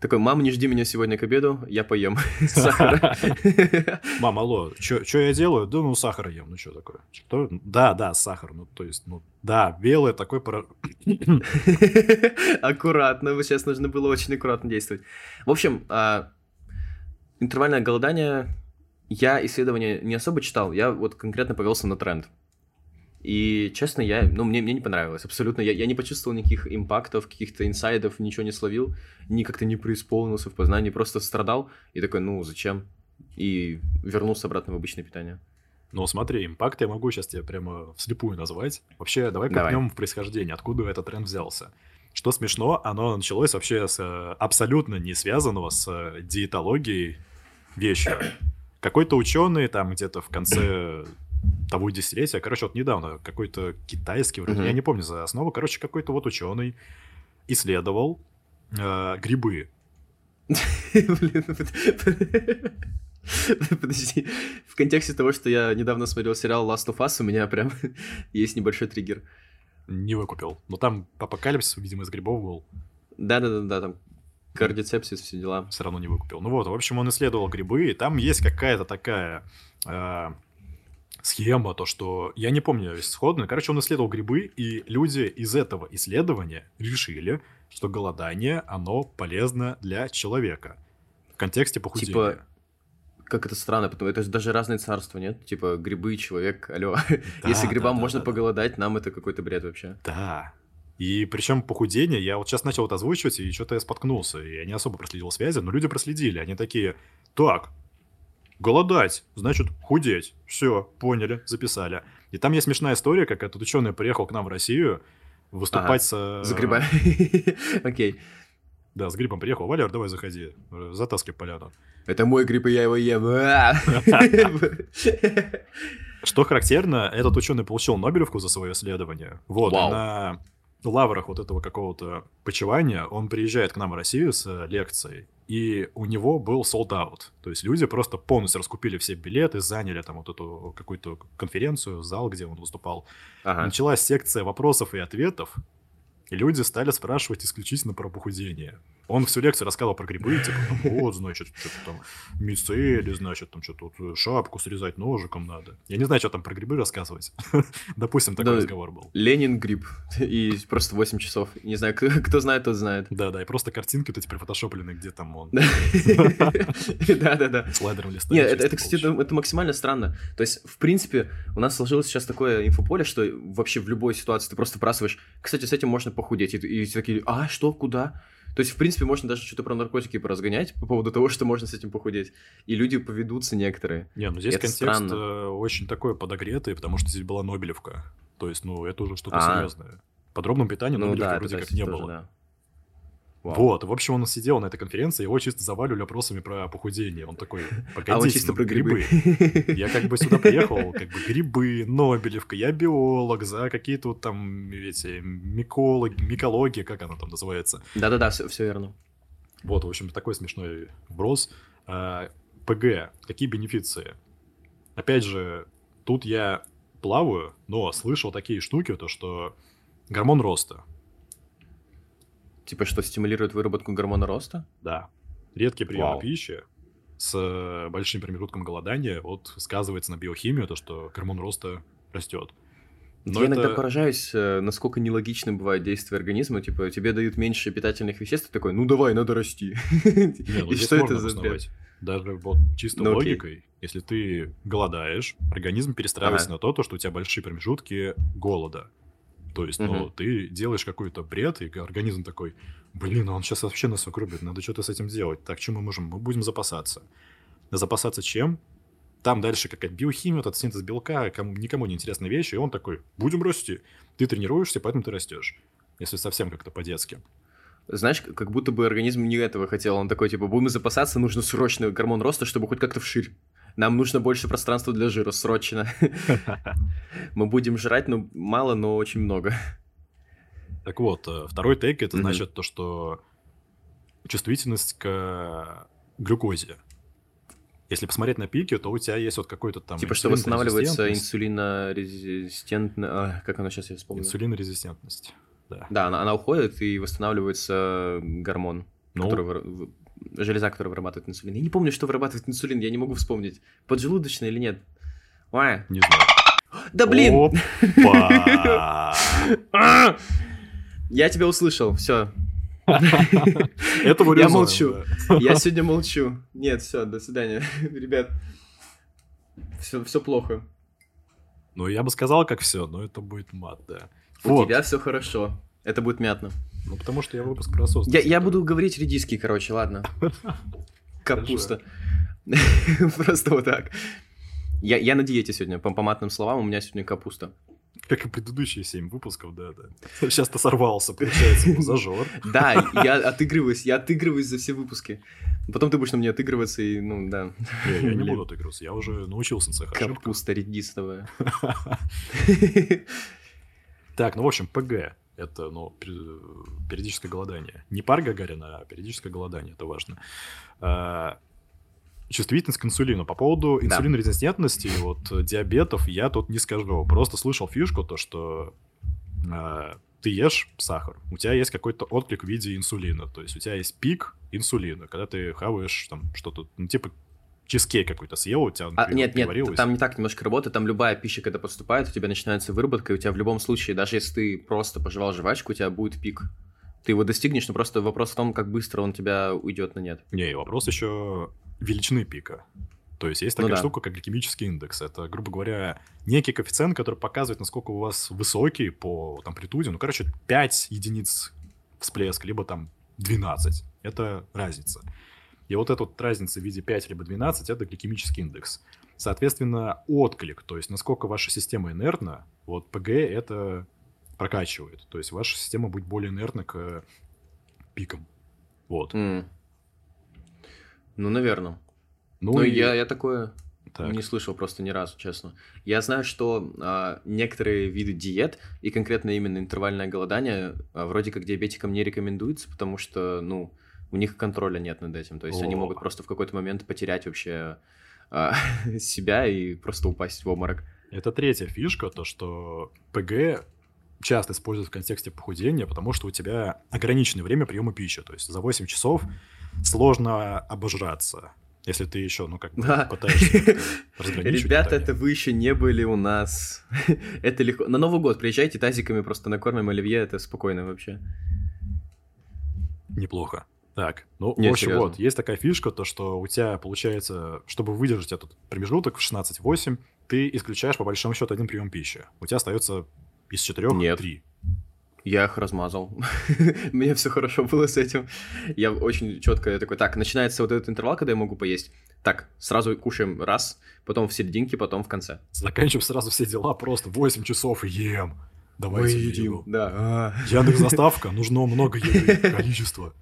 Speaker 3: Такой, мама, не жди меня сегодня к обеду, я поем сахара.
Speaker 1: Мам, алло, что я делаю? Да, ну, сахар ем, ну, что такое? Что? Да, да, сахар, ну, то есть, ну, да, белое такой.
Speaker 3: Аккуратно, сейчас нужно было очень аккуратно действовать. В общем, а, интервальное голодание, я исследования не особо читал, я вот конкретно повелся на тренд. И, честно, я, ну, мне, мне не понравилось, абсолютно. Я, я не почувствовал никаких импактов, каких-то инсайдов, ничего не словил, ни как-то не преисполнился в познании, просто страдал и такой, ну, зачем? И вернулся обратно в обычное питание.
Speaker 1: Ну, смотри, импакт я могу сейчас тебе прямо вслепую назвать. Вообще, давай
Speaker 3: Давай.
Speaker 1: копнем в происхождение, откуда этот тренд взялся. Что смешно, оно началось вообще с э, абсолютно не связанного с э, диетологией вещи. Какой-то ученый там где-то в конце того десятилетия, короче, вот недавно, какой-то китайский вроде,
Speaker 3: Мгм.
Speaker 1: я не помню за основу, короче, какой-то вот ученый исследовал э, грибы.
Speaker 3: Блин, Подожди, в контексте того, что я недавно смотрел сериал Last of Us, у меня прям есть небольшой триггер.
Speaker 1: Не выкупил. Но там апокалипсис, видимо, из грибов был.
Speaker 3: Да-да-да, там кардицепсис, все дела.
Speaker 1: Все равно не выкупил. Ну вот, в общем, он исследовал грибы, и там есть какая-то такая э, схема, то, что... Я не помню исходно. Короче, он исследовал грибы, и люди из этого исследования решили, что голодание, оно полезно для человека. В контексте похудения.
Speaker 3: Типа, как это странно, потому это же даже разные царства, нет? Типа грибы, человек, алло. Если
Speaker 1: Да,
Speaker 3: грибам
Speaker 1: да,
Speaker 3: можно
Speaker 1: да.
Speaker 3: поголодать, нам это какой-то бред вообще.
Speaker 1: Да. И причем похудение, я вот сейчас начал это озвучивать, и что-то я споткнулся. И я не особо проследил связи, но люди проследили. Они такие, так, голодать, значит худеть. Все, поняли, записали. И там есть смешная история, как этот ученый приехал к нам в Россию выступать с...
Speaker 3: За грибами. Окей.
Speaker 1: Да, с грибом приехал. Валер, давай заходи, затаскивай поляну.
Speaker 3: Это мой гриб, и я его ем.
Speaker 1: Что характерно, этот ученый получил Нобелевку за свое исследование. Вот,
Speaker 3: Вау.
Speaker 1: на лаврах вот этого какого-то почивания он приезжает к нам в Россию с лекцией, и у него был sold out. То есть люди просто полностью раскупили все билеты, заняли там вот эту какую-то конференцию, зал, где он выступал.
Speaker 3: Ага.
Speaker 1: Началась секция вопросов и ответов, и люди стали спрашивать исключительно про похудение. Он всю лекцию рассказывал про грибы, типа, там, вот, значит, что-то там, мицели, значит, там, что-то вот, шапку срезать ножиком надо. Я не знаю, что там про грибы рассказывать. Допустим, такой
Speaker 3: Да.
Speaker 1: разговор был.
Speaker 3: Ленин гриб. И просто 8 часов. Не знаю, кто, знает, тот знает.
Speaker 1: Да-да, и просто картинки вот эти прифотошоплены, где там он
Speaker 3: Да-да-да.
Speaker 1: слайдером листает.
Speaker 3: Нет, это, кстати, это, максимально странно. То есть, в принципе, у нас сложилось сейчас такое инфополе, что вообще в любой ситуации ты просто спрашиваешь, кстати, с этим можно похудеть. И, и все такие, а, что, куда? То есть, в принципе, можно даже что-то про наркотики поразгонять по поводу того, что можно с этим похудеть. И люди поведутся некоторые.
Speaker 1: Не, ну здесь
Speaker 3: Это
Speaker 1: контекст
Speaker 3: странно.
Speaker 1: э, очень такой подогретый, потому что здесь была Нобелевка. То есть, ну, это уже что-то
Speaker 3: А.
Speaker 1: серьезное. В подробном питании
Speaker 3: ну
Speaker 1: Нобелевки
Speaker 3: да,
Speaker 1: вроде как не было.
Speaker 3: да. Вау.
Speaker 1: Вот, в общем, он сидел на этой конференции, его чисто завалили вопросами про похудение. Он такой, погодите,
Speaker 3: А он чисто
Speaker 1: ну,
Speaker 3: про грибы.
Speaker 1: Я как бы сюда приехал, как бы грибы, Нобелевка, я биолог, за какие-то вот там эти микологи, микология, как она там называется.
Speaker 3: Да-да-да, все, все верно.
Speaker 1: Вот, в общем, такой смешной вброс. А, ПГ, какие бенефиции? Опять же, тут я плаваю, но слышал такие штуки, то что гормон роста,
Speaker 3: Типа, что стимулирует выработку гормона роста?
Speaker 1: да, редкий прием
Speaker 3: Вау.
Speaker 1: пищи с э, большим промежутком голодания, вот сказывается на биохимию, то, что гормон роста растет. Но
Speaker 3: я иногда
Speaker 1: это-
Speaker 3: поражаюсь, э, насколько нелогичным бывает действие организма. Типа, тебе дают меньше питательных веществ, ты такой, ну давай, надо расти.
Speaker 1: Не, ну
Speaker 3: И что это за бред?
Speaker 1: Даже вот чисто
Speaker 3: Ну, окей.
Speaker 1: логикой, если ты голодаешь, организм перестраивается
Speaker 3: Ага.
Speaker 1: на то, что у тебя большие промежутки голода. То есть, ну, ты делаешь какой-то бред, и организм такой, блин, он сейчас вообще нас укрупит, надо что-то с этим делать. Так, что мы можем? Мы будем запасаться. Запасаться чем? Там дальше какая-то биохимия, этот синтез белка, кому, никому не интересная вещь, и он такой, будем расти. Ты тренируешься, поэтому ты растешь. Если совсем как-то по-детски.
Speaker 3: Знаешь, как будто бы организм не этого хотел. Он такой, типа, будем запасаться, нужно срочно гормон роста, чтобы хоть как-то вширь. Нам нужно больше пространства для жира, срочно. Мы будем жрать, ну, мало, но очень много.
Speaker 1: Так вот, э, второй тейк это значит то, что чувствительность к глюкозе. Если посмотреть на пики, то у тебя есть вот какой-то там...
Speaker 3: Типа, что восстанавливается
Speaker 1: инсулинорезистентность.
Speaker 3: инсулинорезистентно... а, Как оно сейчас, я вспомню.
Speaker 1: Инсулинорезистентность, да.
Speaker 3: Да, она, она уходит, и восстанавливается гормон,
Speaker 1: Ну,
Speaker 3: который... Железа, которая вырабатывает инсулин. Я не помню, что вырабатывает инсулин, я не могу вспомнить. Поджелудочная или нет? Ой.
Speaker 1: не знаю.
Speaker 3: Да блин! А! Я тебя услышал, все.
Speaker 1: Это
Speaker 3: Я молчу. Я сегодня молчу. Нет, все, до свидания. Ребят, все, все плохо.
Speaker 1: Ну, я бы сказал, как все, но это будет мат, да.
Speaker 3: У тебя все хорошо. Это будет мятно.
Speaker 1: Ну, потому что я выпуск про осознанность.
Speaker 3: Я, я буду говорить редиски, короче, ладно. Капуста. Просто вот так. Я, я на диете сегодня, по поматным словам, у меня сегодня капуста.
Speaker 1: Как и предыдущие семь выпусков, да, да. Сейчас ты сорвался, получается, зажор.
Speaker 3: Да, я отыгрываюсь, я отыгрываюсь за все выпуски. Потом ты будешь на мне отыгрываться, и, ну, да.
Speaker 1: Я не буду отыгрываться, я уже научился на своих.
Speaker 3: Капуста редистовая.
Speaker 1: Так, ну, в общем, ПГ. Это, ну, пер- периодическое голодание. Не пар Гагарина, а периодическое голодание, это важно. А, чувствительность к инсулину. По поводу
Speaker 3: Да.
Speaker 1: инсулинорезистентности, вот э, диабетов, я тут не скажу. Просто слышал фишку, то что э, ты ешь сахар, у тебя есть какой-то отклик в виде инсулина. То есть у тебя есть пик инсулина, когда ты хаваешь там что-то, ну, типа чизкейк какой-то съел, у тебя,
Speaker 3: А, нет, нет, там не так немножко работает. Там любая пища, когда поступает, у тебя начинается выработка, и у тебя в любом случае, даже если ты просто пожевал жвачку, у тебя будет пик. Ты его достигнешь, но просто вопрос в том, как быстро он у тебя уйдет на нет.
Speaker 1: Не, и вопрос еще величины пика. То есть есть
Speaker 3: Ну
Speaker 1: такая
Speaker 3: да.
Speaker 1: штука, как гликемический индекс. Это, грубо говоря, некий коэффициент, который показывает, насколько у вас высокий по вот, амплитуде. Ну, короче, 5 единиц всплеск, либо там 12. Это разница. И вот эта вот разница в виде 5 либо 12 это гликемический индекс. Соответственно, отклик, то есть насколько ваша система инертна, вот ПГ это прокачивает. То есть ваша система будет более инертна к пикам. Вот.
Speaker 3: М. Ну, наверное.
Speaker 1: Ну,
Speaker 3: Ну,
Speaker 1: и-
Speaker 3: я, я такое
Speaker 1: так.
Speaker 3: не слышал просто ни разу, честно. Я знаю, что а, некоторые виды диет, и конкретно именно интервальное голодание, а, вроде как диабетикам не рекомендуется, потому что, ну, у них контроля нет над этим. То есть они
Speaker 1: О.
Speaker 3: могут просто в какой-то момент потерять вообще а, себя и просто упасть в обморок.
Speaker 1: Это третья фишка, то что ПГ часто используют в контексте похудения, потому что у тебя ограниченное время приема пищи. То есть за 8 часов сложно обожраться, если ты еще, ну, как бы
Speaker 3: Да.
Speaker 1: пытаешься разграничивать
Speaker 3: Ребята,
Speaker 1: питание.
Speaker 3: это вы еще не были у нас. это легко. На Новый год приезжайте тазиками, просто накормим оливье, это спокойно вообще.
Speaker 1: Неплохо. Так, ну,
Speaker 3: Не,
Speaker 1: в общем,
Speaker 3: серьезно.
Speaker 1: вот, есть такая фишка, то, что у тебя получается, чтобы выдержать этот промежуток в 16-8, ты исключаешь, по большому счету, один прием пищи. У тебя остается из четырех
Speaker 3: Нет.
Speaker 1: три.
Speaker 3: Я их размазал. Меня все хорошо было с этим. Я очень четко такой, так, начинается вот этот интервал, когда я могу поесть. Так, сразу кушаем раз, потом в серединке, потом в конце.
Speaker 1: Заканчиваем сразу все дела, просто 8 часов и ем. Давайте еду.
Speaker 3: Да.
Speaker 1: Яндекс доставка, нужно много еды, количество.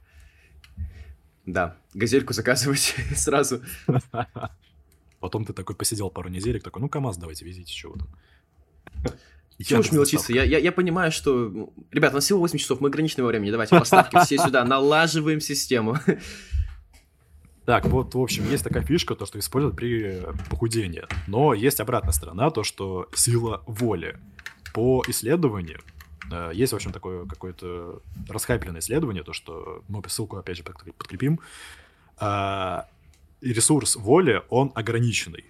Speaker 3: Да, газельку заказывать сразу.
Speaker 1: Потом ты такой посидел пару неделек, такой, ну КамАЗ давайте везите, чего там.
Speaker 3: Чего уж мелочиться? Я, я, я понимаю, что... ну, Ребят, у нас всего 8 часов, мы ограничены во времени. Давайте поставки все сюда, налаживаем систему.
Speaker 1: Так, вот, в общем, есть такая фишка, то, что используют при похудении. Но есть обратная сторона, то, что сила воли. По исследованию, э, есть, в общем, такое какое-то расхайпленное исследование, то, что мы ссылку, опять же, под- подкрепим. А, ресурс воли, он ограниченный.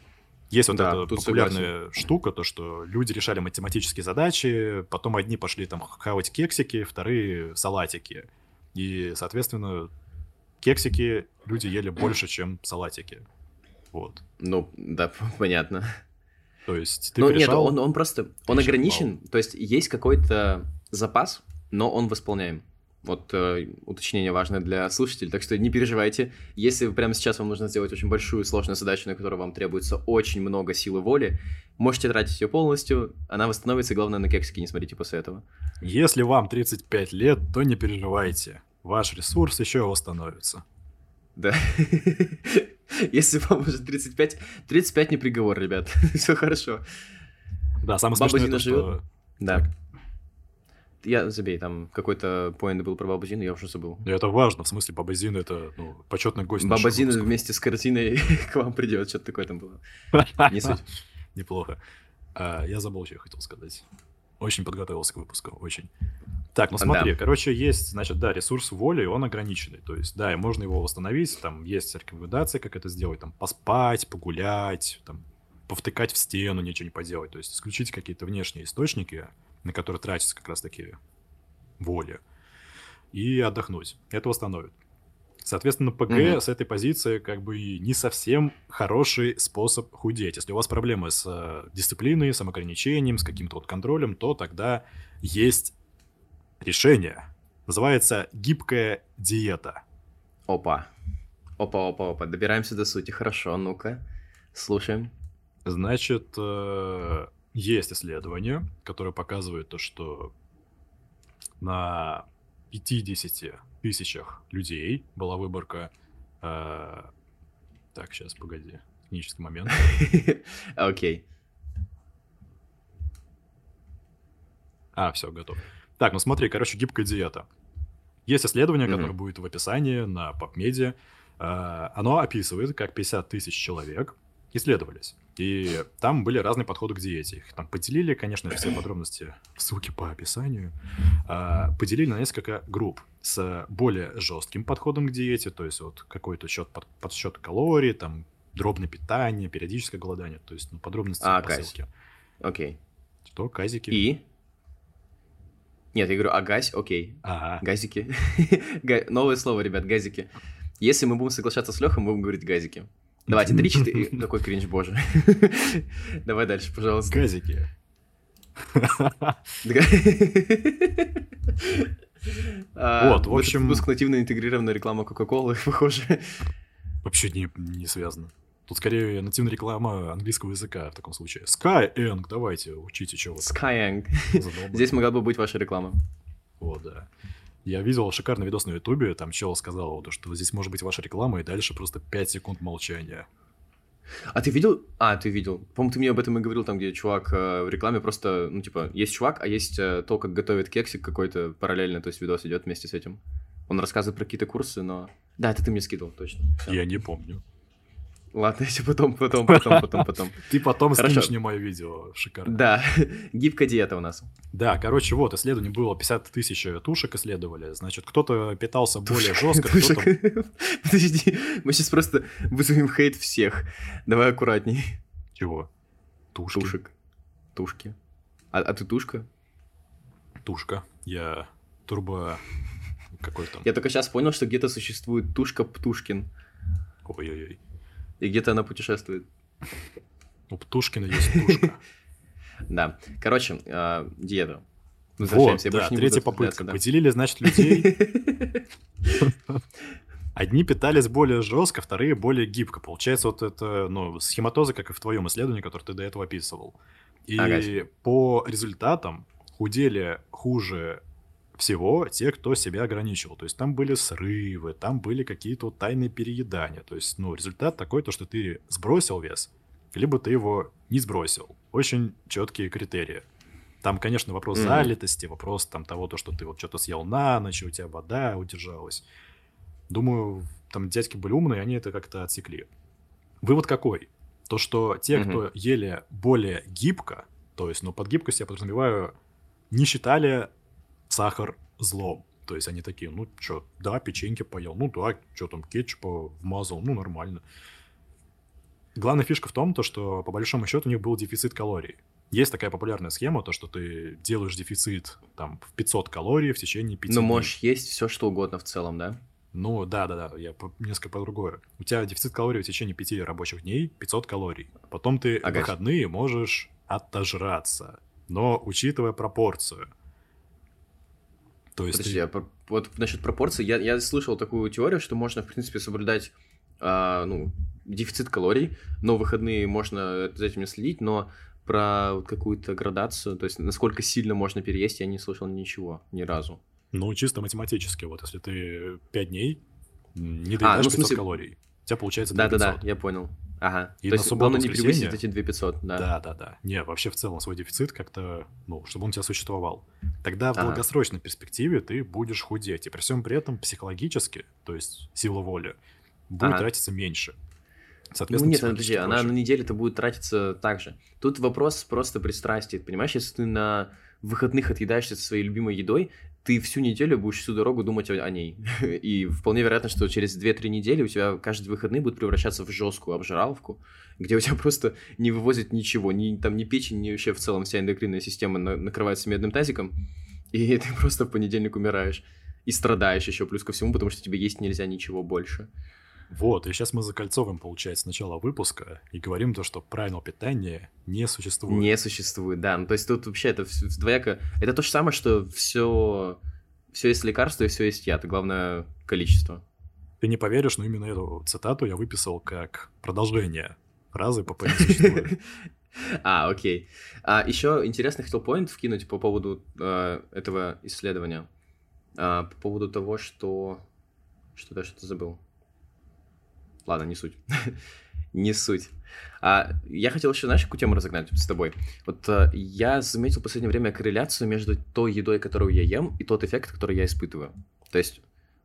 Speaker 1: Есть вот
Speaker 3: Да,
Speaker 1: эта популярная штука, то, что люди решали математические задачи, потом одни пошли там хавать кексики, вторые салатики. И, соответственно, кексики люди ели больше, чем салатики. Вот.
Speaker 3: Ну, да, понятно.
Speaker 1: То есть ты
Speaker 3: Ну, нет, он, он просто, он ограничен, то есть есть какой-то запас, но он восполняем. Вот э, уточнение важное для слушателей, так что не переживайте. Если прямо сейчас вам нужно сделать очень большую сложную задачу, на которую вам требуется очень много силы воли, можете тратить ее полностью, она восстановится, главное, на кексики не смотрите после этого.
Speaker 1: Если вам 35 лет, то не переживайте. Ваш ресурс еще восстановится.
Speaker 3: Да. Если вам уже 35, 35 не приговор, ребят. Все хорошо.
Speaker 1: Да, самое
Speaker 3: Баба
Speaker 1: смешное
Speaker 3: Зина
Speaker 1: то, что...
Speaker 3: Да. Я забей, там какой-то поинт был про бабу Зину, я уже забыл.
Speaker 1: Ну, Это важно, в смысле, Баба Зина это ну, почетный гость
Speaker 3: Баба Зина
Speaker 1: выпуска.
Speaker 3: вместе с картиной к вам придет, что-то такое там было. Не суть.
Speaker 1: Неплохо. А, я забыл, что я хотел сказать. Очень подготовился к выпуску, очень. Так, ну
Speaker 3: Да.
Speaker 1: смотри, короче, есть, значит, да, ресурс воли, он ограниченный. То есть, да, и можно его восстановить, там есть рекомендации, как это сделать, там, поспать, погулять, там, повтыкать в стену, ничего не поделать. То есть, исключить какие-то внешние источники, на которые тратится как раз-таки воля, и отдохнуть. Это восстановит. Соответственно, ПГ
Speaker 3: Мгм.
Speaker 1: с этой позиции как бы и не совсем хороший способ худеть. Если у вас проблемы с э, дисциплиной, самоограничением, с каким-то вот контролем, то тогда есть решение. Называется гибкая диета.
Speaker 3: Опа. Опа, опа, опа. Добираемся до сути. Хорошо, ну-ка. Слушаем.
Speaker 1: Значит, э, есть исследование, которое показывает то, что на 50 тысячах людей была выборка... э, так, сейчас, погоди. Технический момент.
Speaker 3: Окей.
Speaker 1: А, все, готов. Так, ну смотри, короче, гибкая диета. Есть исследование, которое будет в описании на PubMed. А, Оно описывает, как 50 тысяч человек исследовались. И там были разные подходы к диете. Их там поделили, конечно, все подробности в ссылке по описанию. А, Поделили на несколько групп с более жестким подходом к диете, то есть вот какой-то счет, под- подсчет калорий, там дробное питание, периодическое голодание, то есть ну, подробности
Speaker 3: А,
Speaker 1: по
Speaker 3: Кась.
Speaker 1: ссылке.
Speaker 3: Окей.
Speaker 1: Что, казики?
Speaker 3: И? Нет, я говорю, а гась, окей.
Speaker 1: Ага.
Speaker 3: Газики. Га- Новое слово, ребят, газики. Если мы будем соглашаться с Лехом, мы будем говорить газики. Давайте, 3-4. Какой кринж, боже. Давай дальше, пожалуйста.
Speaker 1: Газики.
Speaker 3: А,
Speaker 1: Вот, в общем-
Speaker 3: Выпуск нативно интегрированная реклама Кока-Колы, похоже.
Speaker 1: Вообще не, не связано. Тут скорее нативная реклама английского языка в таком случае. Skyeng, давайте, учите, вы
Speaker 3: Skyeng. Здесь могла бы быть ваша реклама.
Speaker 1: Вот, да. Я видел шикарный видос на Ютубе, там чел сказал, то, что здесь может быть ваша реклама, и дальше просто 5 секунд молчания.
Speaker 3: А ты видел? А, ты видел. По-моему, ты мне об этом и говорил, там, где чувак э, в рекламе просто, ну, типа, есть чувак, а есть э, то, как готовит кексик какой-то параллельно, то есть видос идет вместе с этим. Он рассказывает про какие-то курсы, но... Да, это ты мне скидывал, точно. Всё.
Speaker 1: Я не помню.
Speaker 3: Ладно, если потом, потом, потом, потом, потом.
Speaker 1: Ты потом скинешь мне мое видео, шикарно.
Speaker 3: Да, гибкая диета у нас.
Speaker 1: Да, короче, вот, исследование было 50 тысяч тушек исследовали. Значит, кто-то питался более жестко, кто-то...
Speaker 3: Подожди, мы сейчас просто вызовем хейт всех. Давай аккуратней.
Speaker 1: Чего? Тушки.
Speaker 3: Тушек. Тушки. А, а ты тушка?
Speaker 1: Тушка. Я турбо... Какой там?
Speaker 3: Я только сейчас понял, что где-то существует тушка Птушкин,
Speaker 1: Ой-ой-ой.
Speaker 3: И где-то она путешествует.
Speaker 1: У Птушкина есть тушка.
Speaker 3: Да. Короче, а, диета.
Speaker 1: Вот, да, третья попытка. Поделили, значит, людей. Одни питались более жестко, вторые более гибко. Получается, вот это, ну, схематоза, как и в твоем исследовании, которое ты до этого описывал. И
Speaker 3: Ага.
Speaker 1: по результатам худели хуже всего те, кто себя ограничивал. То есть там были срывы, там были какие-то вот тайные переедания. То есть, ну, результат такой, то, что ты сбросил вес, либо ты его не сбросил. Очень четкие критерии. Там, конечно, вопрос
Speaker 3: Мгм.
Speaker 1: залитости, вопрос там того, то, что ты вот что-то съел на ночь, у тебя вода удержалась. Думаю, там дядьки были умные, они это как-то отсекли. Вывод какой? То, что те,
Speaker 3: Мгм.
Speaker 1: кто ели более гибко, то есть, ну, под гибкостью я подразумеваю, не считали сахар злом. То есть они такие, ну, что, да, печеньки поел, ну, да, что там, кетчупа вмазал, ну, нормально. Главная фишка в том, то, что, по большому счету, у них был дефицит калорий. Есть такая популярная схема, то, что ты делаешь дефицит там в 500 калорий в течение 5
Speaker 3: Ну, можешь есть все, что угодно в целом, да?
Speaker 1: Ну, да-да-да, я по- несколько по-другое. У тебя дефицит калорий в течение 5 рабочих дней 500 калорий. Потом ты
Speaker 3: Ага.
Speaker 1: выходные можешь отожраться, но учитывая пропорцию. То есть
Speaker 3: Подожди, а про- вот насчет пропорций, я, я слышал такую теорию, что можно, в принципе, соблюдать а, ну, дефицит калорий, но выходные можно за этим не следить, но про вот какую-то градацию, то есть насколько сильно можно переесть, я не слышал ничего, ни разу.
Speaker 1: Ну, чисто математически, вот если ты 5 дней не
Speaker 3: А,
Speaker 1: доедаешь
Speaker 3: ну, в
Speaker 1: 500
Speaker 3: смысле-
Speaker 1: калорий, у тебя получается
Speaker 3: Да-да-да,
Speaker 1: 2500.
Speaker 3: я понял. Ага.
Speaker 1: И
Speaker 3: то
Speaker 1: на
Speaker 3: есть главное не превысить эти 2500, да.
Speaker 1: Да, да, да. Не, вообще в целом свой дефицит как-то, ну, чтобы он у тебя существовал. Тогда в
Speaker 3: Ага.
Speaker 1: долгосрочной перспективе ты будешь худеть. И при всем при этом психологически, то есть сила воли, будет
Speaker 3: Ага.
Speaker 1: тратиться меньше.
Speaker 3: Ну
Speaker 1: Соответственно,
Speaker 3: нет, подожди,
Speaker 1: психологически
Speaker 3: она
Speaker 1: проще.
Speaker 3: на неделе-то будет тратиться так же. Тут вопрос просто пристрастия. Понимаешь, если ты на выходных отъедаешься со своей любимой едой, ты всю неделю будешь всю дорогу думать о, о ней. И вполне вероятно, что через 2-3 недели у тебя каждый выходный будет превращаться в жесткую обжираловку, где у тебя просто не вывозит ничего, ни, там ни печень, ни вообще в целом вся эндокринная система на- накрывается медным тазиком, и ты просто в понедельник умираешь. И страдаешь еще плюс ко всему, потому что тебе есть нельзя ничего больше.
Speaker 1: Вот, и сейчас мы закольцовываем, получается, начало выпуска и говорим то, что правильного питания не существует.
Speaker 3: Не существует, да. Ну, то есть тут вообще это двояко... Это то же самое, что все, все есть лекарство и все есть яд. Главное количество.
Speaker 1: Ты не поверишь, но именно эту цитату я выписал как продолжение фразы «ПП не существует».
Speaker 3: А, окей. А еще интересный хотел поинт вкинуть по поводу э, этого исследования. А, по поводу того, что... Что-то что-то забыл. Ладно, не суть. не суть. А, я хотел еще, знаешь, какую тему разогнать с тобой? Вот э, я заметил в последнее время корреляцию между той едой, которую я ем, и тот эффект, который я испытываю. То есть,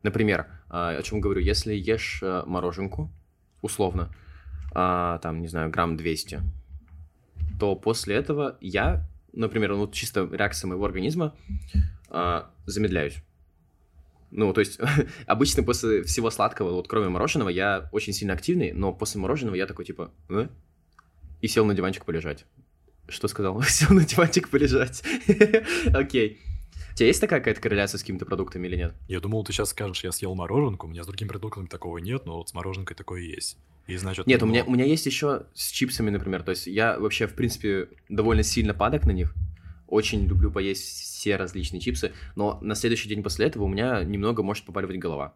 Speaker 3: Например, а, о чем говорю, если ешь а, мороженку, условно, а, там, не знаю, грамм 200, то после этого я, например, ну, чисто реакция моего организма, а, замедляюсь. Ну, то есть, обычно после всего сладкого, вот кроме мороженого, я очень сильно активный, но после мороженого я такой, типа, «Э?» и сел на диванчик полежать. Что сказал? Сел на диванчик полежать. Окей. У тебя есть такая какая-то корреляция с какими-то продуктами или нет?
Speaker 1: Я думал, ты сейчас скажешь, я съел мороженку, у меня с другими продуктами такого нет, но вот с мороженкой такое есть. И значит,
Speaker 3: Нет, у
Speaker 1: ну,
Speaker 3: меня, у меня есть еще с чипсами, например. То есть я вообще, в принципе, довольно сильно падок на них. Очень люблю поесть все различные чипсы, но на следующий день после этого у меня немного может побаливать голова.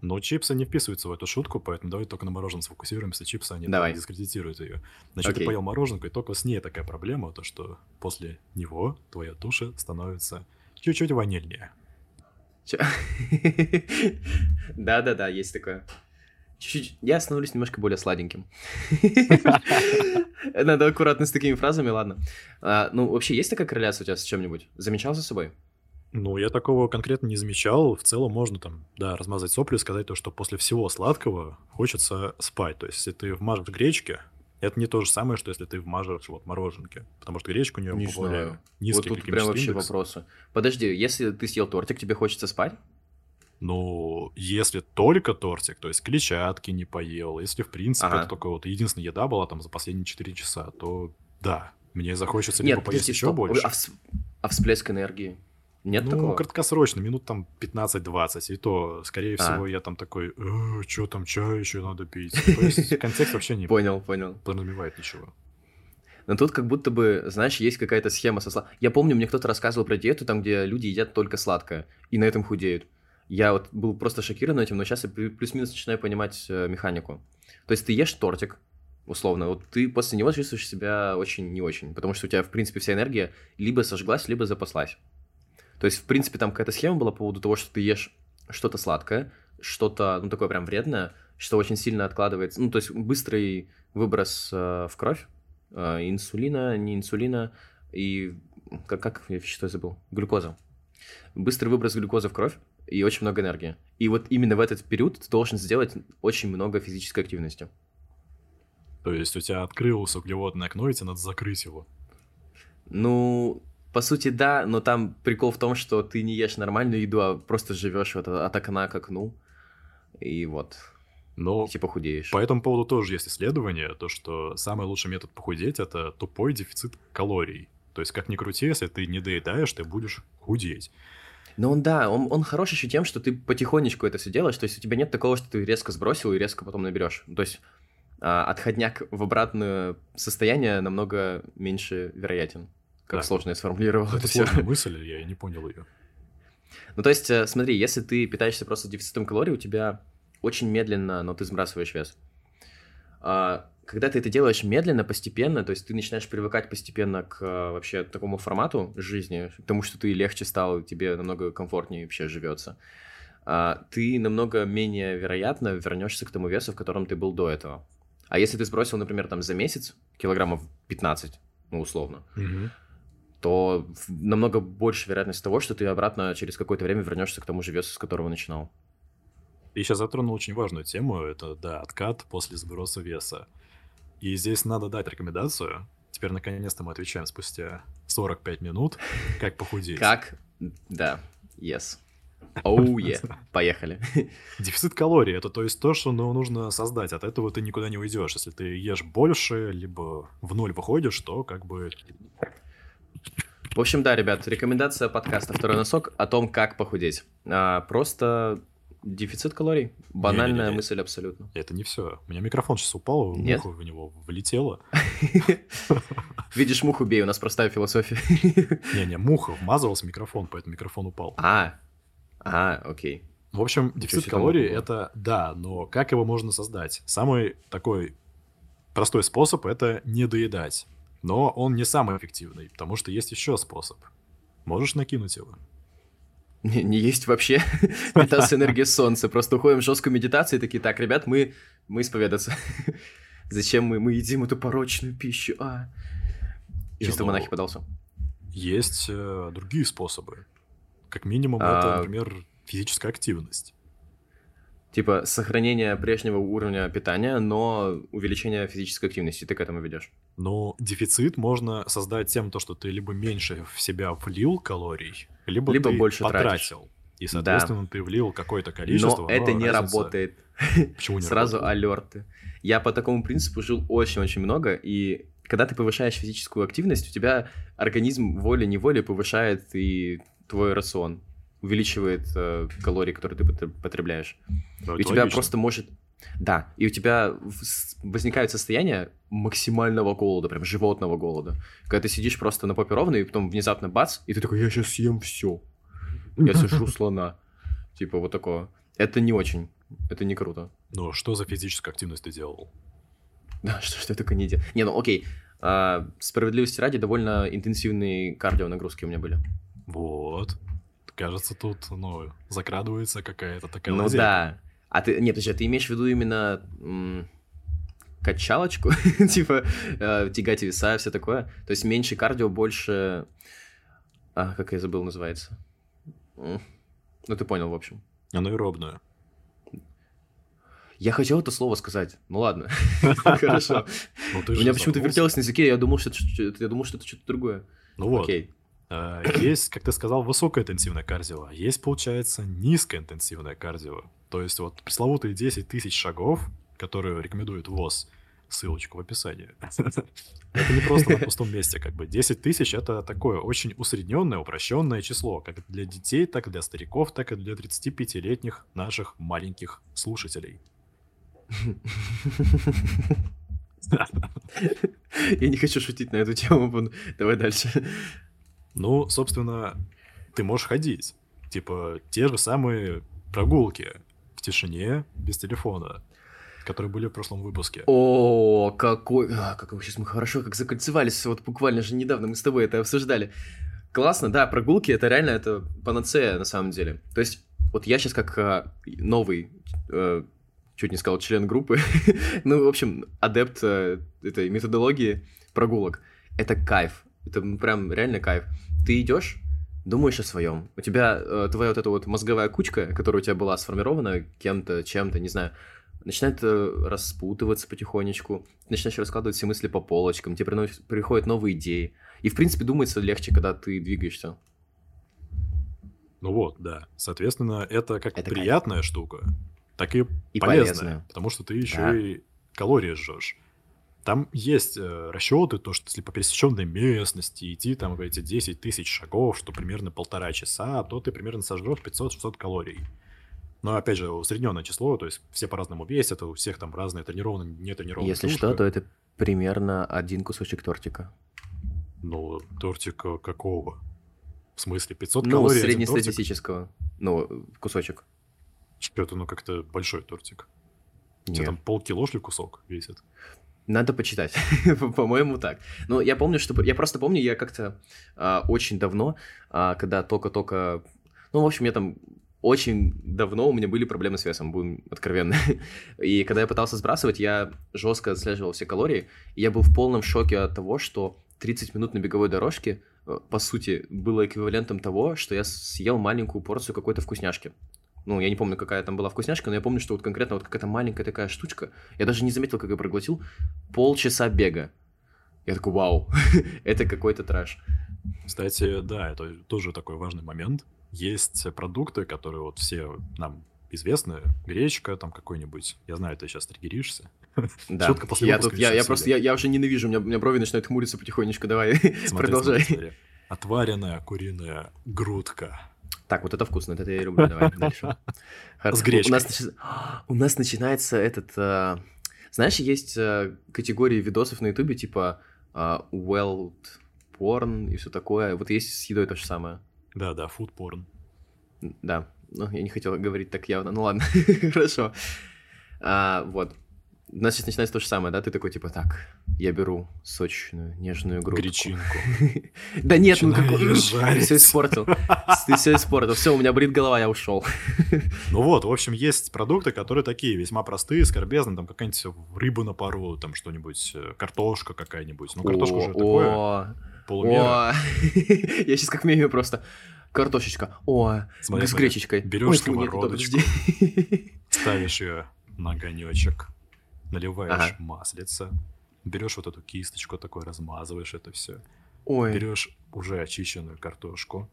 Speaker 1: Но чипсы не вписываются в эту шутку, поэтому давай только на мороженом сфокусируемся. Чипсы, они
Speaker 3: Давай.
Speaker 1: да, дискредитируют ее. Значит, ты
Speaker 3: Окей.
Speaker 1: поел мороженку, и только с ней такая проблема, то что после него твоя туша становится чуть-чуть ванильнее.
Speaker 3: Да-да-да, есть такое. Чуть-чуть. Я становлюсь немножко более сладеньким. Надо аккуратно с такими фразами, ладно. А, Ну, вообще, есть такая корреляция у тебя с чем-нибудь? Замечал за собой?
Speaker 1: Ну, я такого конкретно не замечал. В целом можно там, да, размазать сопли и сказать то, что после всего сладкого хочется спать. То есть, если ты вмажешь гречки, это не то же самое, что если ты вмажешь вот мороженки. Потому что гречка у нее
Speaker 3: Не
Speaker 1: более
Speaker 3: знаю. Вот
Speaker 1: низкий
Speaker 3: тут прям вообще
Speaker 1: индекс.
Speaker 3: вопросы. Подожди, если ты съел тортик, тебе хочется спать?
Speaker 1: Ну, если только тортик, то есть клетчатки не поел, если, в принципе,
Speaker 3: Ага.
Speaker 1: это только вот единственная еда была там за последние 4 часа, то да, мне захочется
Speaker 3: Нет,
Speaker 1: либо поесть
Speaker 3: подожди,
Speaker 1: еще
Speaker 3: стоп.
Speaker 1: больше.
Speaker 3: А, вс- а всплеск энергии? Нет
Speaker 1: ну,
Speaker 3: такого?
Speaker 1: краткосрочно, минут там 15-20, и то, скорее
Speaker 3: А.
Speaker 1: всего, я там такой, что там, чай еще надо пить. То есть контекст вообще не
Speaker 3: Понял, понял.
Speaker 1: подразумевает ничего.
Speaker 3: Но тут как будто бы, знаешь, есть какая-то схема со сладким. Я помню, мне кто-то рассказывал про диету, там, где люди едят только сладкое, и на этом худеют. Я вот был просто шокирован этим, но сейчас я плю- плюс-минус начинаю понимать э, механику. То есть ты ешь тортик, условно, вот ты после него чувствуешь себя очень не очень, потому что у тебя, в принципе, вся энергия либо сожглась, либо запаслась. То есть, в принципе, там какая-то схема была по поводу того, что ты ешь что-то сладкое, что-то, ну, такое прям вредное, что очень сильно откладывается, ну, то есть быстрый выброс э, в кровь, э, инсулина, не инсулина, и как, как я что я забыл? Глюкоза. Быстрый выброс глюкозы в кровь и очень много энергии. И вот именно в этот период ты должен сделать очень много физической активности.
Speaker 1: То есть у тебя открылось углеводное окно, и тебе надо закрыть его.
Speaker 3: Ну, по сути, да, но там прикол в том, что ты не ешь нормальную еду, а просто живешь вот от окна к окну. И вот,
Speaker 1: Но
Speaker 3: и типа худеешь.
Speaker 1: По этому поводу тоже есть исследование, то что самый лучший метод похудеть это тупой дефицит калорий. То есть, как ни крути, если ты не доедаешь, ты будешь худеть.
Speaker 3: Но он, да, он, он хорош еще тем, что ты потихонечку это все делаешь, то есть у тебя нет такого, что ты резко сбросил и резко потом наберешь. То есть а, отходняк в обратное состояние намного меньше вероятен. Как
Speaker 1: Так.
Speaker 3: сложно я сформулировал
Speaker 1: Это
Speaker 3: это все.
Speaker 1: сложная мысль, я не понял ее.
Speaker 3: Ну, то есть, э, смотри, если ты питаешься просто дефицитом калорий, у тебя очень медленно, но ты сбрасываешь вес. А, когда ты это делаешь медленно, постепенно, то есть ты начинаешь привыкать постепенно к э, вообще такому формату жизни, к тому, что ты легче стал, тебе намного комфортнее вообще живется, а, ты намного менее вероятно вернешься к тому весу, в котором ты был до этого. А если ты сбросил, например, там за месяц килограммов 15, ну, условно, то в- намного больше вероятность того, что ты обратно через какое-то время вернешься к тому же весу, с которого начинал.
Speaker 1: И сейчас затронул очень важную тему, это, да, откат после сброса веса. И здесь надо дать рекомендацию. Теперь, наконец-то, мы отвечаем спустя 45 минут, как похудеть.
Speaker 3: Как? Да, yes. Оу, е. Поехали.
Speaker 1: Дефицит калорий это то есть то, что ну, нужно создать. От этого ты никуда не уйдешь. Если ты ешь больше, либо в ноль выходишь, то как бы
Speaker 3: В общем, да, ребят, рекомендация подкаста «Второй носок» о том, как похудеть. А, просто дефицит калорий. Банальная
Speaker 1: Не-не-не.
Speaker 3: мысль абсолютно.
Speaker 1: это не все. У меня микрофон сейчас упал,
Speaker 3: Нет?
Speaker 1: муха в него влетела.
Speaker 3: Видишь, муху бей, у нас простая философия.
Speaker 1: Не-не, муха вмазалась в микрофон, поэтому микрофон упал.
Speaker 3: А, а, окей.
Speaker 1: В общем, дефицит калорий это да, но как его можно создать? Самый такой простой способ это не доедать. Но он не самый эффективный, потому что есть еще способ. Можешь накинуть его.
Speaker 3: Не, не есть вообще. Питаться энергией солнца. Просто уходим в жесткую медитацию и такие, так, ребят, мы, мы исповедаться. Зачем мы, мы едим эту порочную пищу? А. Чисто
Speaker 1: ну,
Speaker 3: монахи подался.
Speaker 1: Есть э, другие способы. Как минимум,
Speaker 3: А,
Speaker 1: это, например, физическая активность.
Speaker 3: Типа сохранение прежнего уровня питания, но увеличение физической активности. Ты к этому ведешь.
Speaker 1: Но дефицит можно создать тем, то, что ты либо меньше в себя влил калорий, либо,
Speaker 3: Либо
Speaker 1: ты
Speaker 3: больше
Speaker 1: потратил. И, соответственно, ты влил какое-то количество.
Speaker 3: Но это не работает.
Speaker 1: Почему не
Speaker 3: Сразу
Speaker 1: работает?
Speaker 3: алерты. Я по такому принципу жил очень-очень много, и когда ты повышаешь физическую активность, у тебя организм волей-неволей повышает и твой рацион, увеличивает э, калории, которые ты потр- потребляешь.
Speaker 1: Ну,
Speaker 3: И у тебя
Speaker 1: логично.
Speaker 3: просто может... Да, и у тебя возникает состояние максимального голода, прям животного голода. Когда ты сидишь просто на попе ровно, и потом внезапно бац, и ты такой, я сейчас съем все. Я сожру слона. Типа вот такого. Это не очень. Это не круто.
Speaker 1: Ну, что за физическую активность ты делал?
Speaker 3: Да, что, что я только не делал. Не, ну окей. А, справедливости ради, довольно интенсивные кардио нагрузки у меня были.
Speaker 1: Вот. Кажется, тут, ну, закрадывается какая-то такая
Speaker 3: ну
Speaker 1: лазейка.
Speaker 3: да. А ты, нет, подожди, а ты имеешь в виду именно м, качалочку? типа э, тягать веса, все такое? То есть меньше кардио, больше... А, как я забыл, называется? Ну, ты понял, в общем.
Speaker 1: Анаэробную.
Speaker 3: Я хотел это слово сказать. Ну ладно. Хорошо.
Speaker 1: Ну,
Speaker 3: У меня почему-то вертелось на языке, я думал, что это что-то другое.
Speaker 1: Ну вот. А, Есть, как ты сказал, высокоинтенсивное кардио, а есть, получается, низкоинтенсивное кардио. То есть вот пресловутые 10 тысяч шагов, которые рекомендует ВОЗ, ссылочку в описании. Это не просто на пустом месте, как бы 10 тысяч это такое очень усредненное, упрощенное число, как для детей, так и для стариков, так и для 35-летних наших маленьких слушателей.
Speaker 3: Я не хочу шутить на эту тему, давай дальше.
Speaker 1: Ну, собственно, ты можешь ходить. Типа, те же самые прогулки в тишине, без телефона, которые были в прошлом выпуске.
Speaker 3: О, какой... А, как сейчас мы хорошо как закольцевались, вот буквально же недавно мы с тобой это обсуждали. Классно, да, прогулки, это реально, это панацея на самом деле. То есть, вот я сейчас как а, новый, э, чуть не сказал, член группы, ну, в общем, адепт э, этой методологии прогулок. Это кайф, это прям реально кайф. Ты идешь, думаешь о своем. У тебя э, твоя вот эта вот мозговая кучка, которая у тебя была сформирована кем-то, чем-то, не знаю, начинает э, распутываться потихонечку, ты начинаешь раскладывать все мысли по полочкам, тебе приносят- приходят новые идеи. И, в принципе, думается легче, когда ты двигаешься.
Speaker 1: Ну вот, да. Соответственно, это как
Speaker 3: Это
Speaker 1: приятная штука, так и,
Speaker 3: И
Speaker 1: полезная,
Speaker 3: полезная.
Speaker 1: потому что ты еще
Speaker 3: Да.
Speaker 1: и калории жжешь. Там есть э, расчеты, то, что если по пересеченной местности идти там эти 10 тысяч шагов, что примерно полтора часа, то ты примерно сожжешь 500-600 калорий. Но опять же, усредненное число, то есть все по-разному весят, у всех там разные тренированные, нетренированные.
Speaker 3: Если что, то это примерно один кусочек тортика.
Speaker 1: Ну, тортика какого? В смысле, 500
Speaker 3: Ну,
Speaker 1: калорий тортик?
Speaker 3: среднестатистического. Ну, кусочек.
Speaker 1: Что-то, ну, как-то большой тортик. У тебя
Speaker 3: Нет.
Speaker 1: там полкило, что ли, кусок весит?
Speaker 3: Надо почитать. По-моему, так. Ну, я помню, что... Я просто помню, я как-то а, очень давно, а, когда только-только... Ну, в общем, я там очень давно у меня были проблемы с весом, будем откровенны. И когда я пытался сбрасывать, я жестко отслеживал все калории, и я был в полном шоке от того, что 30 минут на беговой дорожке, э, по сути, было эквивалентом того, что я съел маленькую порцию какой-то вкусняшки. Ну, я не помню, какая там была вкусняшка, но я помню, что вот конкретно вот какая-то маленькая такая штучка, я даже не заметил, как я проглотил, полчаса бега. Я такой, вау, это какой-то трэш.
Speaker 1: Кстати, да, это тоже такой важный момент. Есть продукты, которые вот все нам известны. Гречка там какой-нибудь. Я знаю, ты сейчас триггеришься.
Speaker 3: Да,
Speaker 1: Шутка после
Speaker 3: я, тут, я, я просто, я, я уже ненавижу, у меня, у меня брови начинают хмуриться потихонечку, давай,
Speaker 1: Смотри,
Speaker 3: продолжай.
Speaker 1: смотри, смотри. Отваренная куриная грудка.
Speaker 3: Так, вот это вкусно, это я люблю, давай дальше. Хорошо.
Speaker 1: гречкой.
Speaker 3: У нас, начи- у нас начинается этот... а, Знаешь, есть а, категории видосов на ютубе, типа а, Wild Porn и все такое. Вот есть с едой то же самое.
Speaker 1: Да-да, фудпорн.
Speaker 3: Да, ну, я не хотел говорить так явно. Ну ладно, хорошо. А, вот. У нас сейчас начинается то же самое, да? Ты такой, типа, так, я беру сочную, нежную грудку.
Speaker 1: Гречинку.
Speaker 3: Да нет, ну какой... Ты все испортил. Ты все испортил. Все, у меня болит голова, я ушел.
Speaker 1: Ну вот, в общем, есть продукты, которые такие весьма простые, скорбезные, там какая-нибудь рыба на пару, там что-нибудь, э, картошка какая-нибудь. Ну, картошка уже такое, полумера.
Speaker 3: Я сейчас как меме просто. картошечка. О,
Speaker 1: Смотри,
Speaker 3: с гречечкой.
Speaker 1: Берешь
Speaker 3: Ой,
Speaker 1: сковородочку. Ставишь ее на огонечек, наливаешь
Speaker 3: Ага.
Speaker 1: маслица, берешь вот эту кисточку такой, размазываешь это все,
Speaker 3: Ой,
Speaker 1: берешь уже очищенную картошку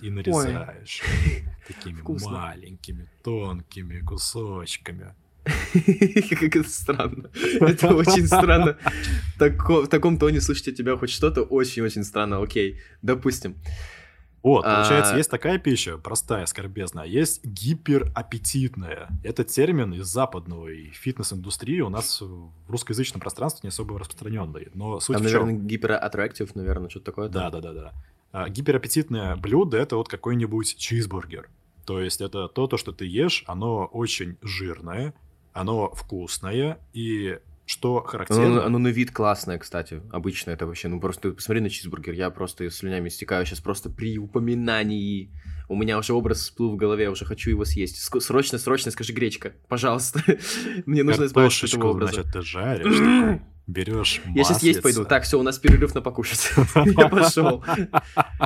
Speaker 1: и нарезаешь такими
Speaker 3: Вкусно.
Speaker 1: маленькими, тонкими кусочками.
Speaker 3: как это странно. Это очень странно. В таком тоне слышать от тебя хоть что-то очень-очень странно. Окей, допустим.
Speaker 1: Вот,
Speaker 3: А-
Speaker 1: получается, есть такая пища, простая, скорбезная, а есть гипераппетитная. Это термин из западного и фитнес-индустрии у нас в русскоязычном пространстве не особо распространенный. Но суть
Speaker 3: Там,
Speaker 1: в чем?
Speaker 3: наверное, гиператтрактив, наверное, что-то такое.
Speaker 1: Да, да, да, да. А, гипераппетитное блюдо это вот какой-нибудь чизбургер. То есть это то, то, что ты ешь, оно очень жирное, оно вкусное, и что характерно...
Speaker 3: Оно, оно на вид классное, кстати. Обычно это вообще. Ну, просто посмотри на чизбургер. Я просто слюнями стекаю сейчас просто при упоминании. У меня уже образ всплыл в голове, я уже хочу его съесть. Срочно, срочно скажи гречка, пожалуйста. Мне нужно избавиться от этого образа.
Speaker 1: значит, ты жаришь, берешь
Speaker 3: Я сейчас есть пойду.
Speaker 1: маслица.
Speaker 3: Так, все, у нас перерыв на покушать. Я пошел.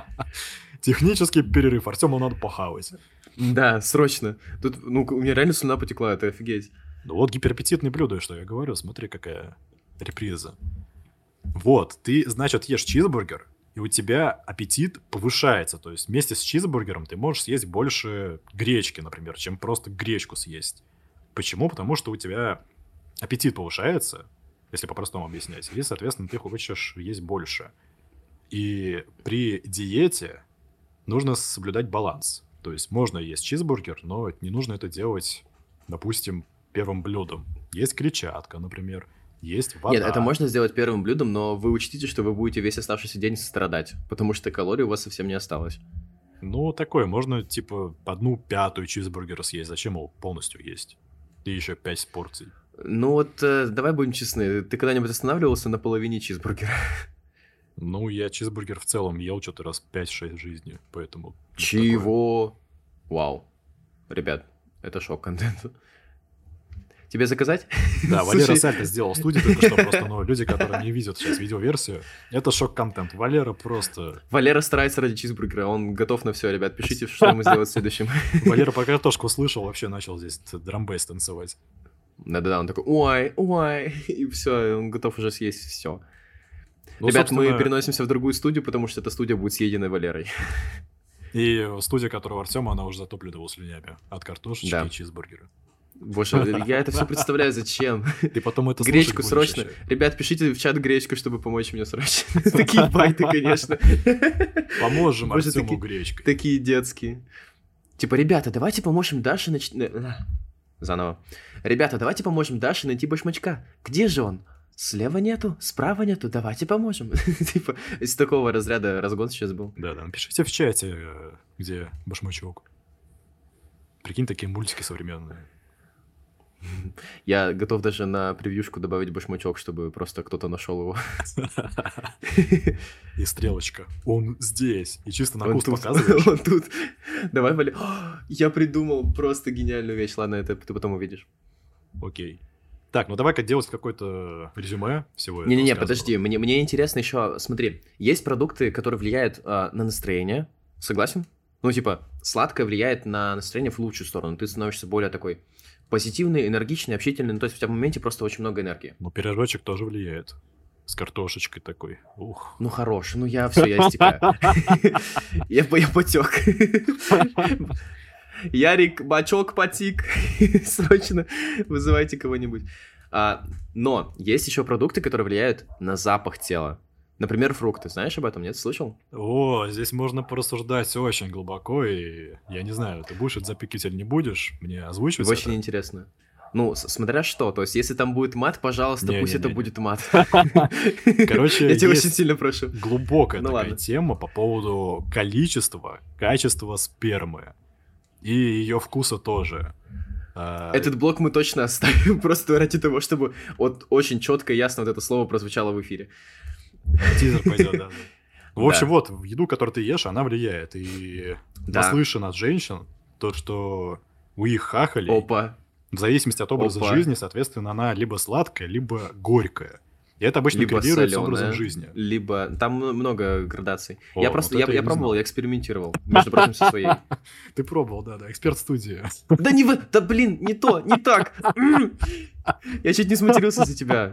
Speaker 1: Технический перерыв. Артему надо похавать.
Speaker 3: Да, срочно. Тут, ну, у меня реально слюна потекла, это офигеть.
Speaker 1: Ну вот гипераппетитное блюдо, что я говорю. Смотри, какая реприза. Вот, ты, значит, ешь чизбургер, и у тебя аппетит повышается. То есть вместе с чизбургером ты можешь съесть больше гречки, например, чем просто гречку съесть. Почему? Потому что у тебя аппетит повышается, если по-простому объяснять, и, соответственно, ты хочешь есть больше. И при диете нужно соблюдать баланс. То есть можно есть чизбургер, но не нужно это делать, допустим, первым блюдом. Есть клетчатка, например, есть вода.
Speaker 3: Нет, это можно сделать первым блюдом, но вы учтите, что вы будете весь оставшийся день страдать, потому что калорий у вас совсем не осталось.
Speaker 1: Ну, такое, можно, типа, одну пятую чизбургера съесть. Зачем его полностью есть? И еще пять порций.
Speaker 3: Ну вот, э, давай будем честны, ты когда-нибудь останавливался на половине чизбургера?
Speaker 1: Ну, я чизбургер в целом ел что-то раз 5-6 в жизни, поэтому... ну, такое.
Speaker 3: Чего? Вау. Ребят, это шок-контент. Тебе заказать?
Speaker 1: Да, Валера Сальто сделал студию только что, просто, ну, люди, которые не видят сейчас видеоверсию, это шок-контент. Валера просто...
Speaker 3: Валера старается ради чизбургера, он готов на все, ребят. Пишите, что ему сделать в следующем.
Speaker 1: Валера по картошку слышал, вообще начал здесь драмбейс танцевать.
Speaker 3: Да-да-да, он такой, ой, ой, и все, он готов уже съесть все.
Speaker 1: Ну,
Speaker 3: Ребят, мы переносимся в другую студию, потому что эта студия будет съедена Валерой.
Speaker 1: И студия, которого Артема, она уже затоплена его слюнями от картошечки
Speaker 3: Да.
Speaker 1: и чизбургера.
Speaker 3: Боже, я это все представляю, зачем?
Speaker 1: Ты потом это
Speaker 3: Гречку срочно.
Speaker 1: еще.
Speaker 3: Ребят, пишите в чат гречку, чтобы помочь мне срочно. Такие байты, конечно.
Speaker 1: Поможем
Speaker 3: Боже,
Speaker 1: Артему гречкой.
Speaker 3: Такие детские. Типа, ребята, давайте поможем Даше нач... Заново. Ребята, давайте поможем Даше найти башмачка. Где же он? Слева нету, справа нету, давайте поможем. Типа, из такого разряда разгон сейчас был.
Speaker 1: Да, да, напишите в чате, э, где башмачок. Прикинь, такие мультики современные.
Speaker 3: Я готов даже на превьюшку добавить башмачок, чтобы просто кто-то нашел его.
Speaker 1: И стрелочка. Он здесь. И чисто на куст показываешь.
Speaker 3: он тут. Давай, Валя. Я придумал просто гениальную вещь. Ладно, это ты потом увидишь.
Speaker 1: Окей. Так, ну давай-ка делать какое-то резюме всего этого
Speaker 3: Не-не-не, подожди, мне, мне интересно еще, смотри, есть продукты, которые влияют а, на настроение, согласен? Ну, типа, сладкое влияет на настроение в лучшую сторону, ты становишься более такой позитивный, энергичный, общительный, ну, то есть тебя в моменте просто очень много энергии.
Speaker 1: Ну, пирожочек тоже влияет. С картошечкой такой. Ух.
Speaker 3: Ну, хорош, ну я все, я истекаю. Я потек. Ярик, бачок потик. Срочно вызывайте кого-нибудь. А, но есть еще продукты, которые влияют на запах тела. Например, фрукты. Знаешь об этом? Нет, слышал?
Speaker 1: О, здесь можно порассуждать очень глубоко, и я не знаю, ты будешь это запикивать или не будешь, мне озвучивать
Speaker 3: Очень
Speaker 1: это?
Speaker 3: интересно. Ну, смотря что. То есть, если там будет мат, пожалуйста, пусть это
Speaker 1: Не-не-не-не.
Speaker 3: будет мат.
Speaker 1: Короче,
Speaker 3: я тебя очень сильно прошу.
Speaker 1: глубокая
Speaker 3: Ну
Speaker 1: такая тема по поводу количества, качества спермы. И ее вкуса тоже. А,
Speaker 3: Этот блок мы точно оставим, просто ради того, чтобы вот очень четко и ясно вот это слово прозвучало в эфире.
Speaker 1: Тизер пойдет, да. В общем,
Speaker 3: Да.
Speaker 1: вот, еду, которую ты ешь, она влияет. И
Speaker 3: Да.
Speaker 1: наслышан от женщин то, что у их хахалей,
Speaker 3: Опа.
Speaker 1: в зависимости от образа
Speaker 3: Опа.
Speaker 1: жизни, соответственно, она либо сладкая, либо горькая. И это обычно
Speaker 3: Либо
Speaker 1: коррелирует с образом жизни.
Speaker 3: Либо... Там много градаций.
Speaker 1: О,
Speaker 3: я просто... Я,
Speaker 1: я
Speaker 3: я
Speaker 1: не
Speaker 3: пробовал, я экспериментировал. Между прочим, со своей.
Speaker 1: Ты пробовал, да, да, эксперт студии.
Speaker 3: Да не в... Да блин, не то, не так. Я чуть не сматерился за тебя.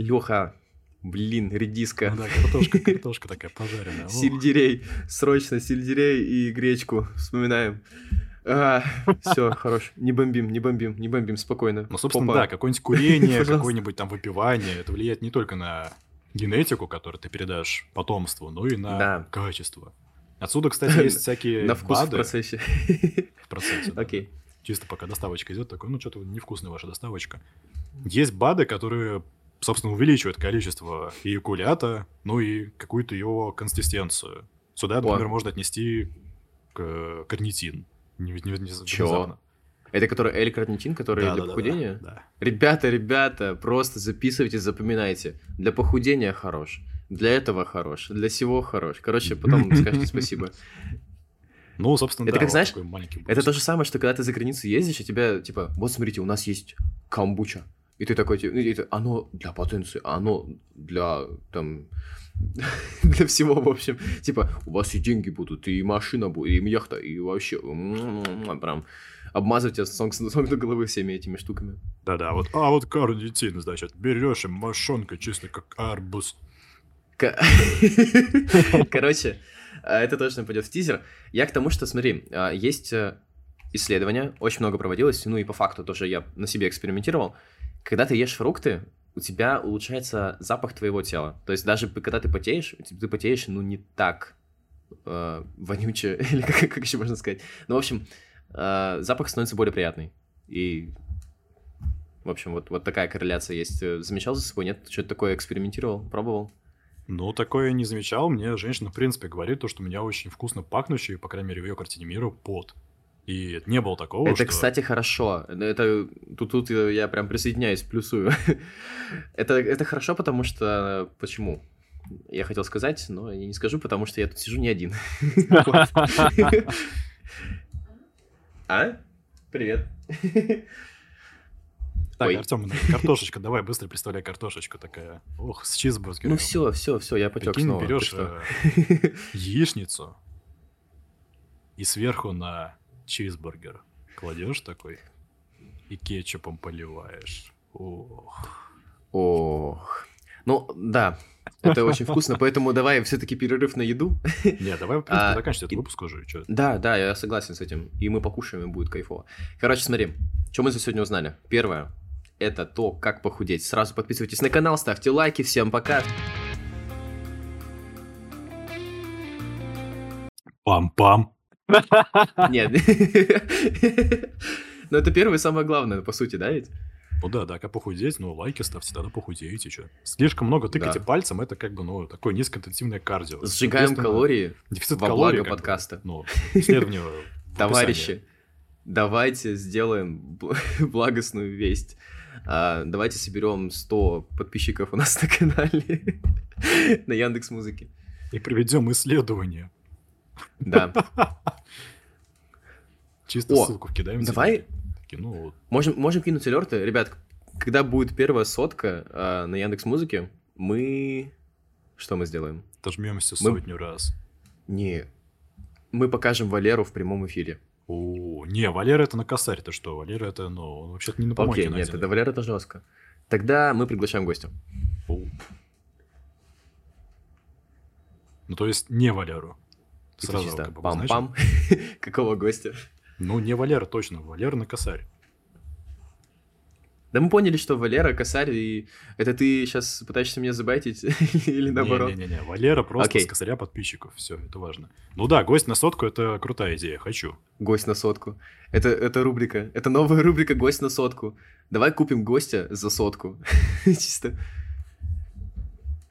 Speaker 3: Леха, блин, редиска.
Speaker 1: Ну да, картошка, картошка такая пожаренная.
Speaker 3: Сельдерей. Срочно сельдерей и гречку. Вспоминаем. все, хорош. Не бомбим, не бомбим, не бомбим, спокойно.
Speaker 1: Ну, собственно,
Speaker 3: Попа.
Speaker 1: да, какое-нибудь курение, какое-нибудь там выпивание, это влияет не только на генетику, которую ты передашь потомству, но и на
Speaker 3: Да.
Speaker 1: качество. Отсюда, кстати, есть всякие
Speaker 3: На вкус в
Speaker 1: БАДы
Speaker 3: процессе.
Speaker 1: в процессе. да.
Speaker 3: Окей.
Speaker 1: Чисто пока доставочка идет, такой, ну, что-то невкусная ваша доставочка. Есть БАДы, которые, собственно, увеличивают количество эякулята, ну и какую-то его консистенцию. Сюда, например, можно отнести к- карнитин. Не, не- не- внезапно.
Speaker 3: Это который L-карнитин, который
Speaker 1: Да,
Speaker 3: для
Speaker 1: да, да,
Speaker 3: похудения?
Speaker 1: да.
Speaker 3: Ребята, ребята, просто записывайте, запоминайте. Для похудения хорош. Для этого хорош. Для всего хорош. Короче, потом скажете спасибо.
Speaker 1: Ну, собственно,
Speaker 3: Это
Speaker 1: да,
Speaker 3: как, знаешь, Это то же самое, что когда ты за границу ездишь, и тебя, типа, вот смотрите, у нас есть камбуча. И ты такой, типа, ты, оно для потенции, оно для, там, для всего, в общем. Типа, у вас и деньги будут, и машина будет, и яхта, и вообще, прям обмазывать тебя с ног, с ног до головы всеми этими штуками.
Speaker 1: Да-да, вот. А вот карнитин, значит, берешь и мошонка чисто как арбуз.
Speaker 3: Ко- Короче, а, это точно пойдет в тизер. Я к тому, что, смотри, а, есть э, исследования, очень много проводилось, ну и по факту тоже я на себе экспериментировал. Когда ты ешь фрукты, у тебя улучшается запах твоего тела. То есть даже когда ты потеешь, ты потеешь, ну, не так э, вонюче, или как, как еще можно сказать. Ну, в общем, э, запах становится более приятный. И, в общем, вот, вот такая корреляция есть. Э, Замечал за собой, нет? Что-то такое экспериментировал, пробовал?
Speaker 1: Ну, такое я не замечал. Мне женщина, в принципе, говорит, то, что у меня очень вкусно пахнущий, по крайней мере, в ее картине мира, пот. И не было такого,
Speaker 3: Это,
Speaker 1: что...
Speaker 3: кстати, хорошо. Это тут, тут я прям присоединяюсь, плюсую. это, это хорошо, потому что... Почему? Я хотел сказать, но я не скажу, потому что я тут сижу не один. А? Привет.
Speaker 1: Так,
Speaker 3: Ой.
Speaker 1: Артем, картошечка, давай быстро представляй картошечку такая. Ох, с чизбургером.
Speaker 3: Ну все, все, все, я потек
Speaker 1: Прикинь,
Speaker 3: снова.
Speaker 1: Берешь э, яичницу и сверху на чизбургер кладешь такой и кетчупом поливаешь. Ох.
Speaker 3: Ох. Ну, да, это очень вкусно, поэтому давай все-таки перерыв на еду.
Speaker 1: Не, давай, в принципе,
Speaker 3: А,
Speaker 1: заканчивать этот выпуск уже. чё.
Speaker 3: Да, да, я согласен с этим. И мы покушаем, и будет кайфово. Короче, смотри, что мы за сегодня узнали? Первое, это то, как похудеть. Сразу подписывайтесь на канал, ставьте лайки. Всем пока.
Speaker 1: Пам-пам.
Speaker 3: Нет. Но это первое и самое главное, по сути, да, ведь?
Speaker 1: Ну да, да, как похудеть, ну лайки ставьте, тогда похудеете, что. Слишком много тыкайте
Speaker 3: Да.
Speaker 1: пальцем, это как бы, ну, такое низкоинтенсивное кардио.
Speaker 3: Сжигаем калории
Speaker 1: Дефицит
Speaker 3: во
Speaker 1: калорий.
Speaker 3: благо
Speaker 1: как бы,
Speaker 3: подкаста.
Speaker 1: Ну, исследование.
Speaker 3: Товарищи, давайте сделаем бл- благостную весть. А, давайте соберем 100 подписчиков у нас на канале на Яндекс Музыке.
Speaker 1: И проведем исследование.
Speaker 3: Да.
Speaker 1: Чисто
Speaker 3: О,
Speaker 1: ссылку кидаем.
Speaker 3: давай-
Speaker 1: Такие, ну, вот.
Speaker 3: Можем, можем кинуть алерты. Ребят, когда будет первая сотка а, на Яндекс Музыке, мы... Что мы сделаем?
Speaker 1: Отожмемся
Speaker 3: Мы-
Speaker 1: сотню раз.
Speaker 3: Не. Мы покажем Валеру в прямом эфире.
Speaker 1: О, не, Валера это на косарь, ты что? Валера это, ну, он вообще-то не на помойке
Speaker 3: Окей, нет, это Валера это жестко. Тогда мы приглашаем гостя.
Speaker 1: О. Ну, то есть не Валеру. Сразу
Speaker 3: чисто
Speaker 1: как бы обозначим.
Speaker 3: пам-пам. Какого гостя?
Speaker 1: Ну, не Валера точно, Валера на косарь.
Speaker 3: Да мы поняли, что Валера, косарь, и это ты сейчас пытаешься меня забайтить или наоборот?
Speaker 1: Не-не-не, Валера просто
Speaker 3: Окей.
Speaker 1: с косаря подписчиков, все, это важно. Ну да, гость на сотку это крутая идея, хочу.
Speaker 3: Гость на сотку. Это, это рубрика. Это новая рубрика «Гость на сотку». Давай купим гостя за сотку. Чисто.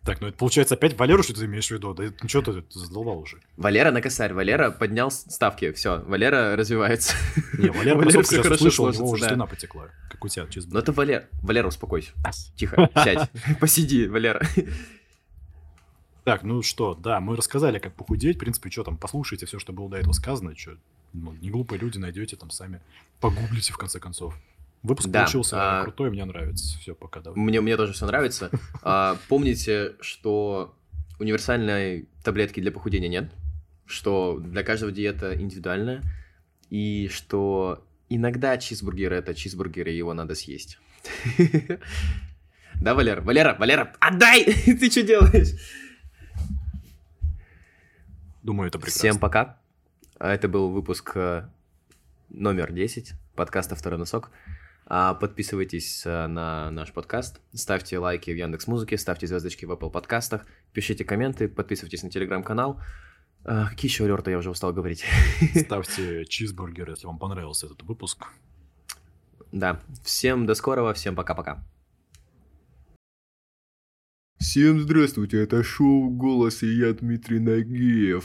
Speaker 1: Так, ну это получается опять Валеру, что ты имеешь в виду? Да это ничего ты задолбал уже.
Speaker 3: Валера на косарь. Валера поднял ставки. Все, Валера развивается.
Speaker 1: Не, Валера
Speaker 3: Валера
Speaker 1: сейчас
Speaker 3: хорошо
Speaker 1: услышал, у него уже
Speaker 3: да.
Speaker 1: слюна потекла, как у тебя
Speaker 3: Ну
Speaker 1: чизбургер.
Speaker 3: это Валер. Валера, успокойся. Тихо, сядь. Посиди, Валера.
Speaker 1: Так, ну что, да, мы рассказали, как похудеть. В принципе, что там, послушайте все, что было до этого сказано. Что, ну, не глупые люди найдете там сами. Погуглите, в конце концов. Выпуск
Speaker 3: Да,
Speaker 1: получился
Speaker 3: а-
Speaker 1: крутой, мне нравится. Все, пока, давай.
Speaker 3: Мне, мне тоже все нравится. А, помните, что универсальной таблетки для похудения нет, что для каждого диета индивидуальная, и что иногда чизбургер это чизбургер, и его надо съесть. Да, Валера? Валера, Валера, отдай! Ты что делаешь?
Speaker 1: Думаю, это прекрасно.
Speaker 3: Всем пока. А Это был выпуск э, номер 10 подкаста «Второй носок». А, Подписывайтесь э, на наш подкаст, ставьте лайки в Яндекс Музыке, ставьте звездочки в Apple подкастах, пишите комменты, подписывайтесь на телеграм-канал. А, Какие еще алерты, я уже устал говорить.
Speaker 1: Ставьте чизбургер, если вам понравился этот выпуск.
Speaker 3: Да, всем до скорого, всем пока-пока.
Speaker 4: Всем здравствуйте, это шоу «Голос» и я Дмитрий Нагиев.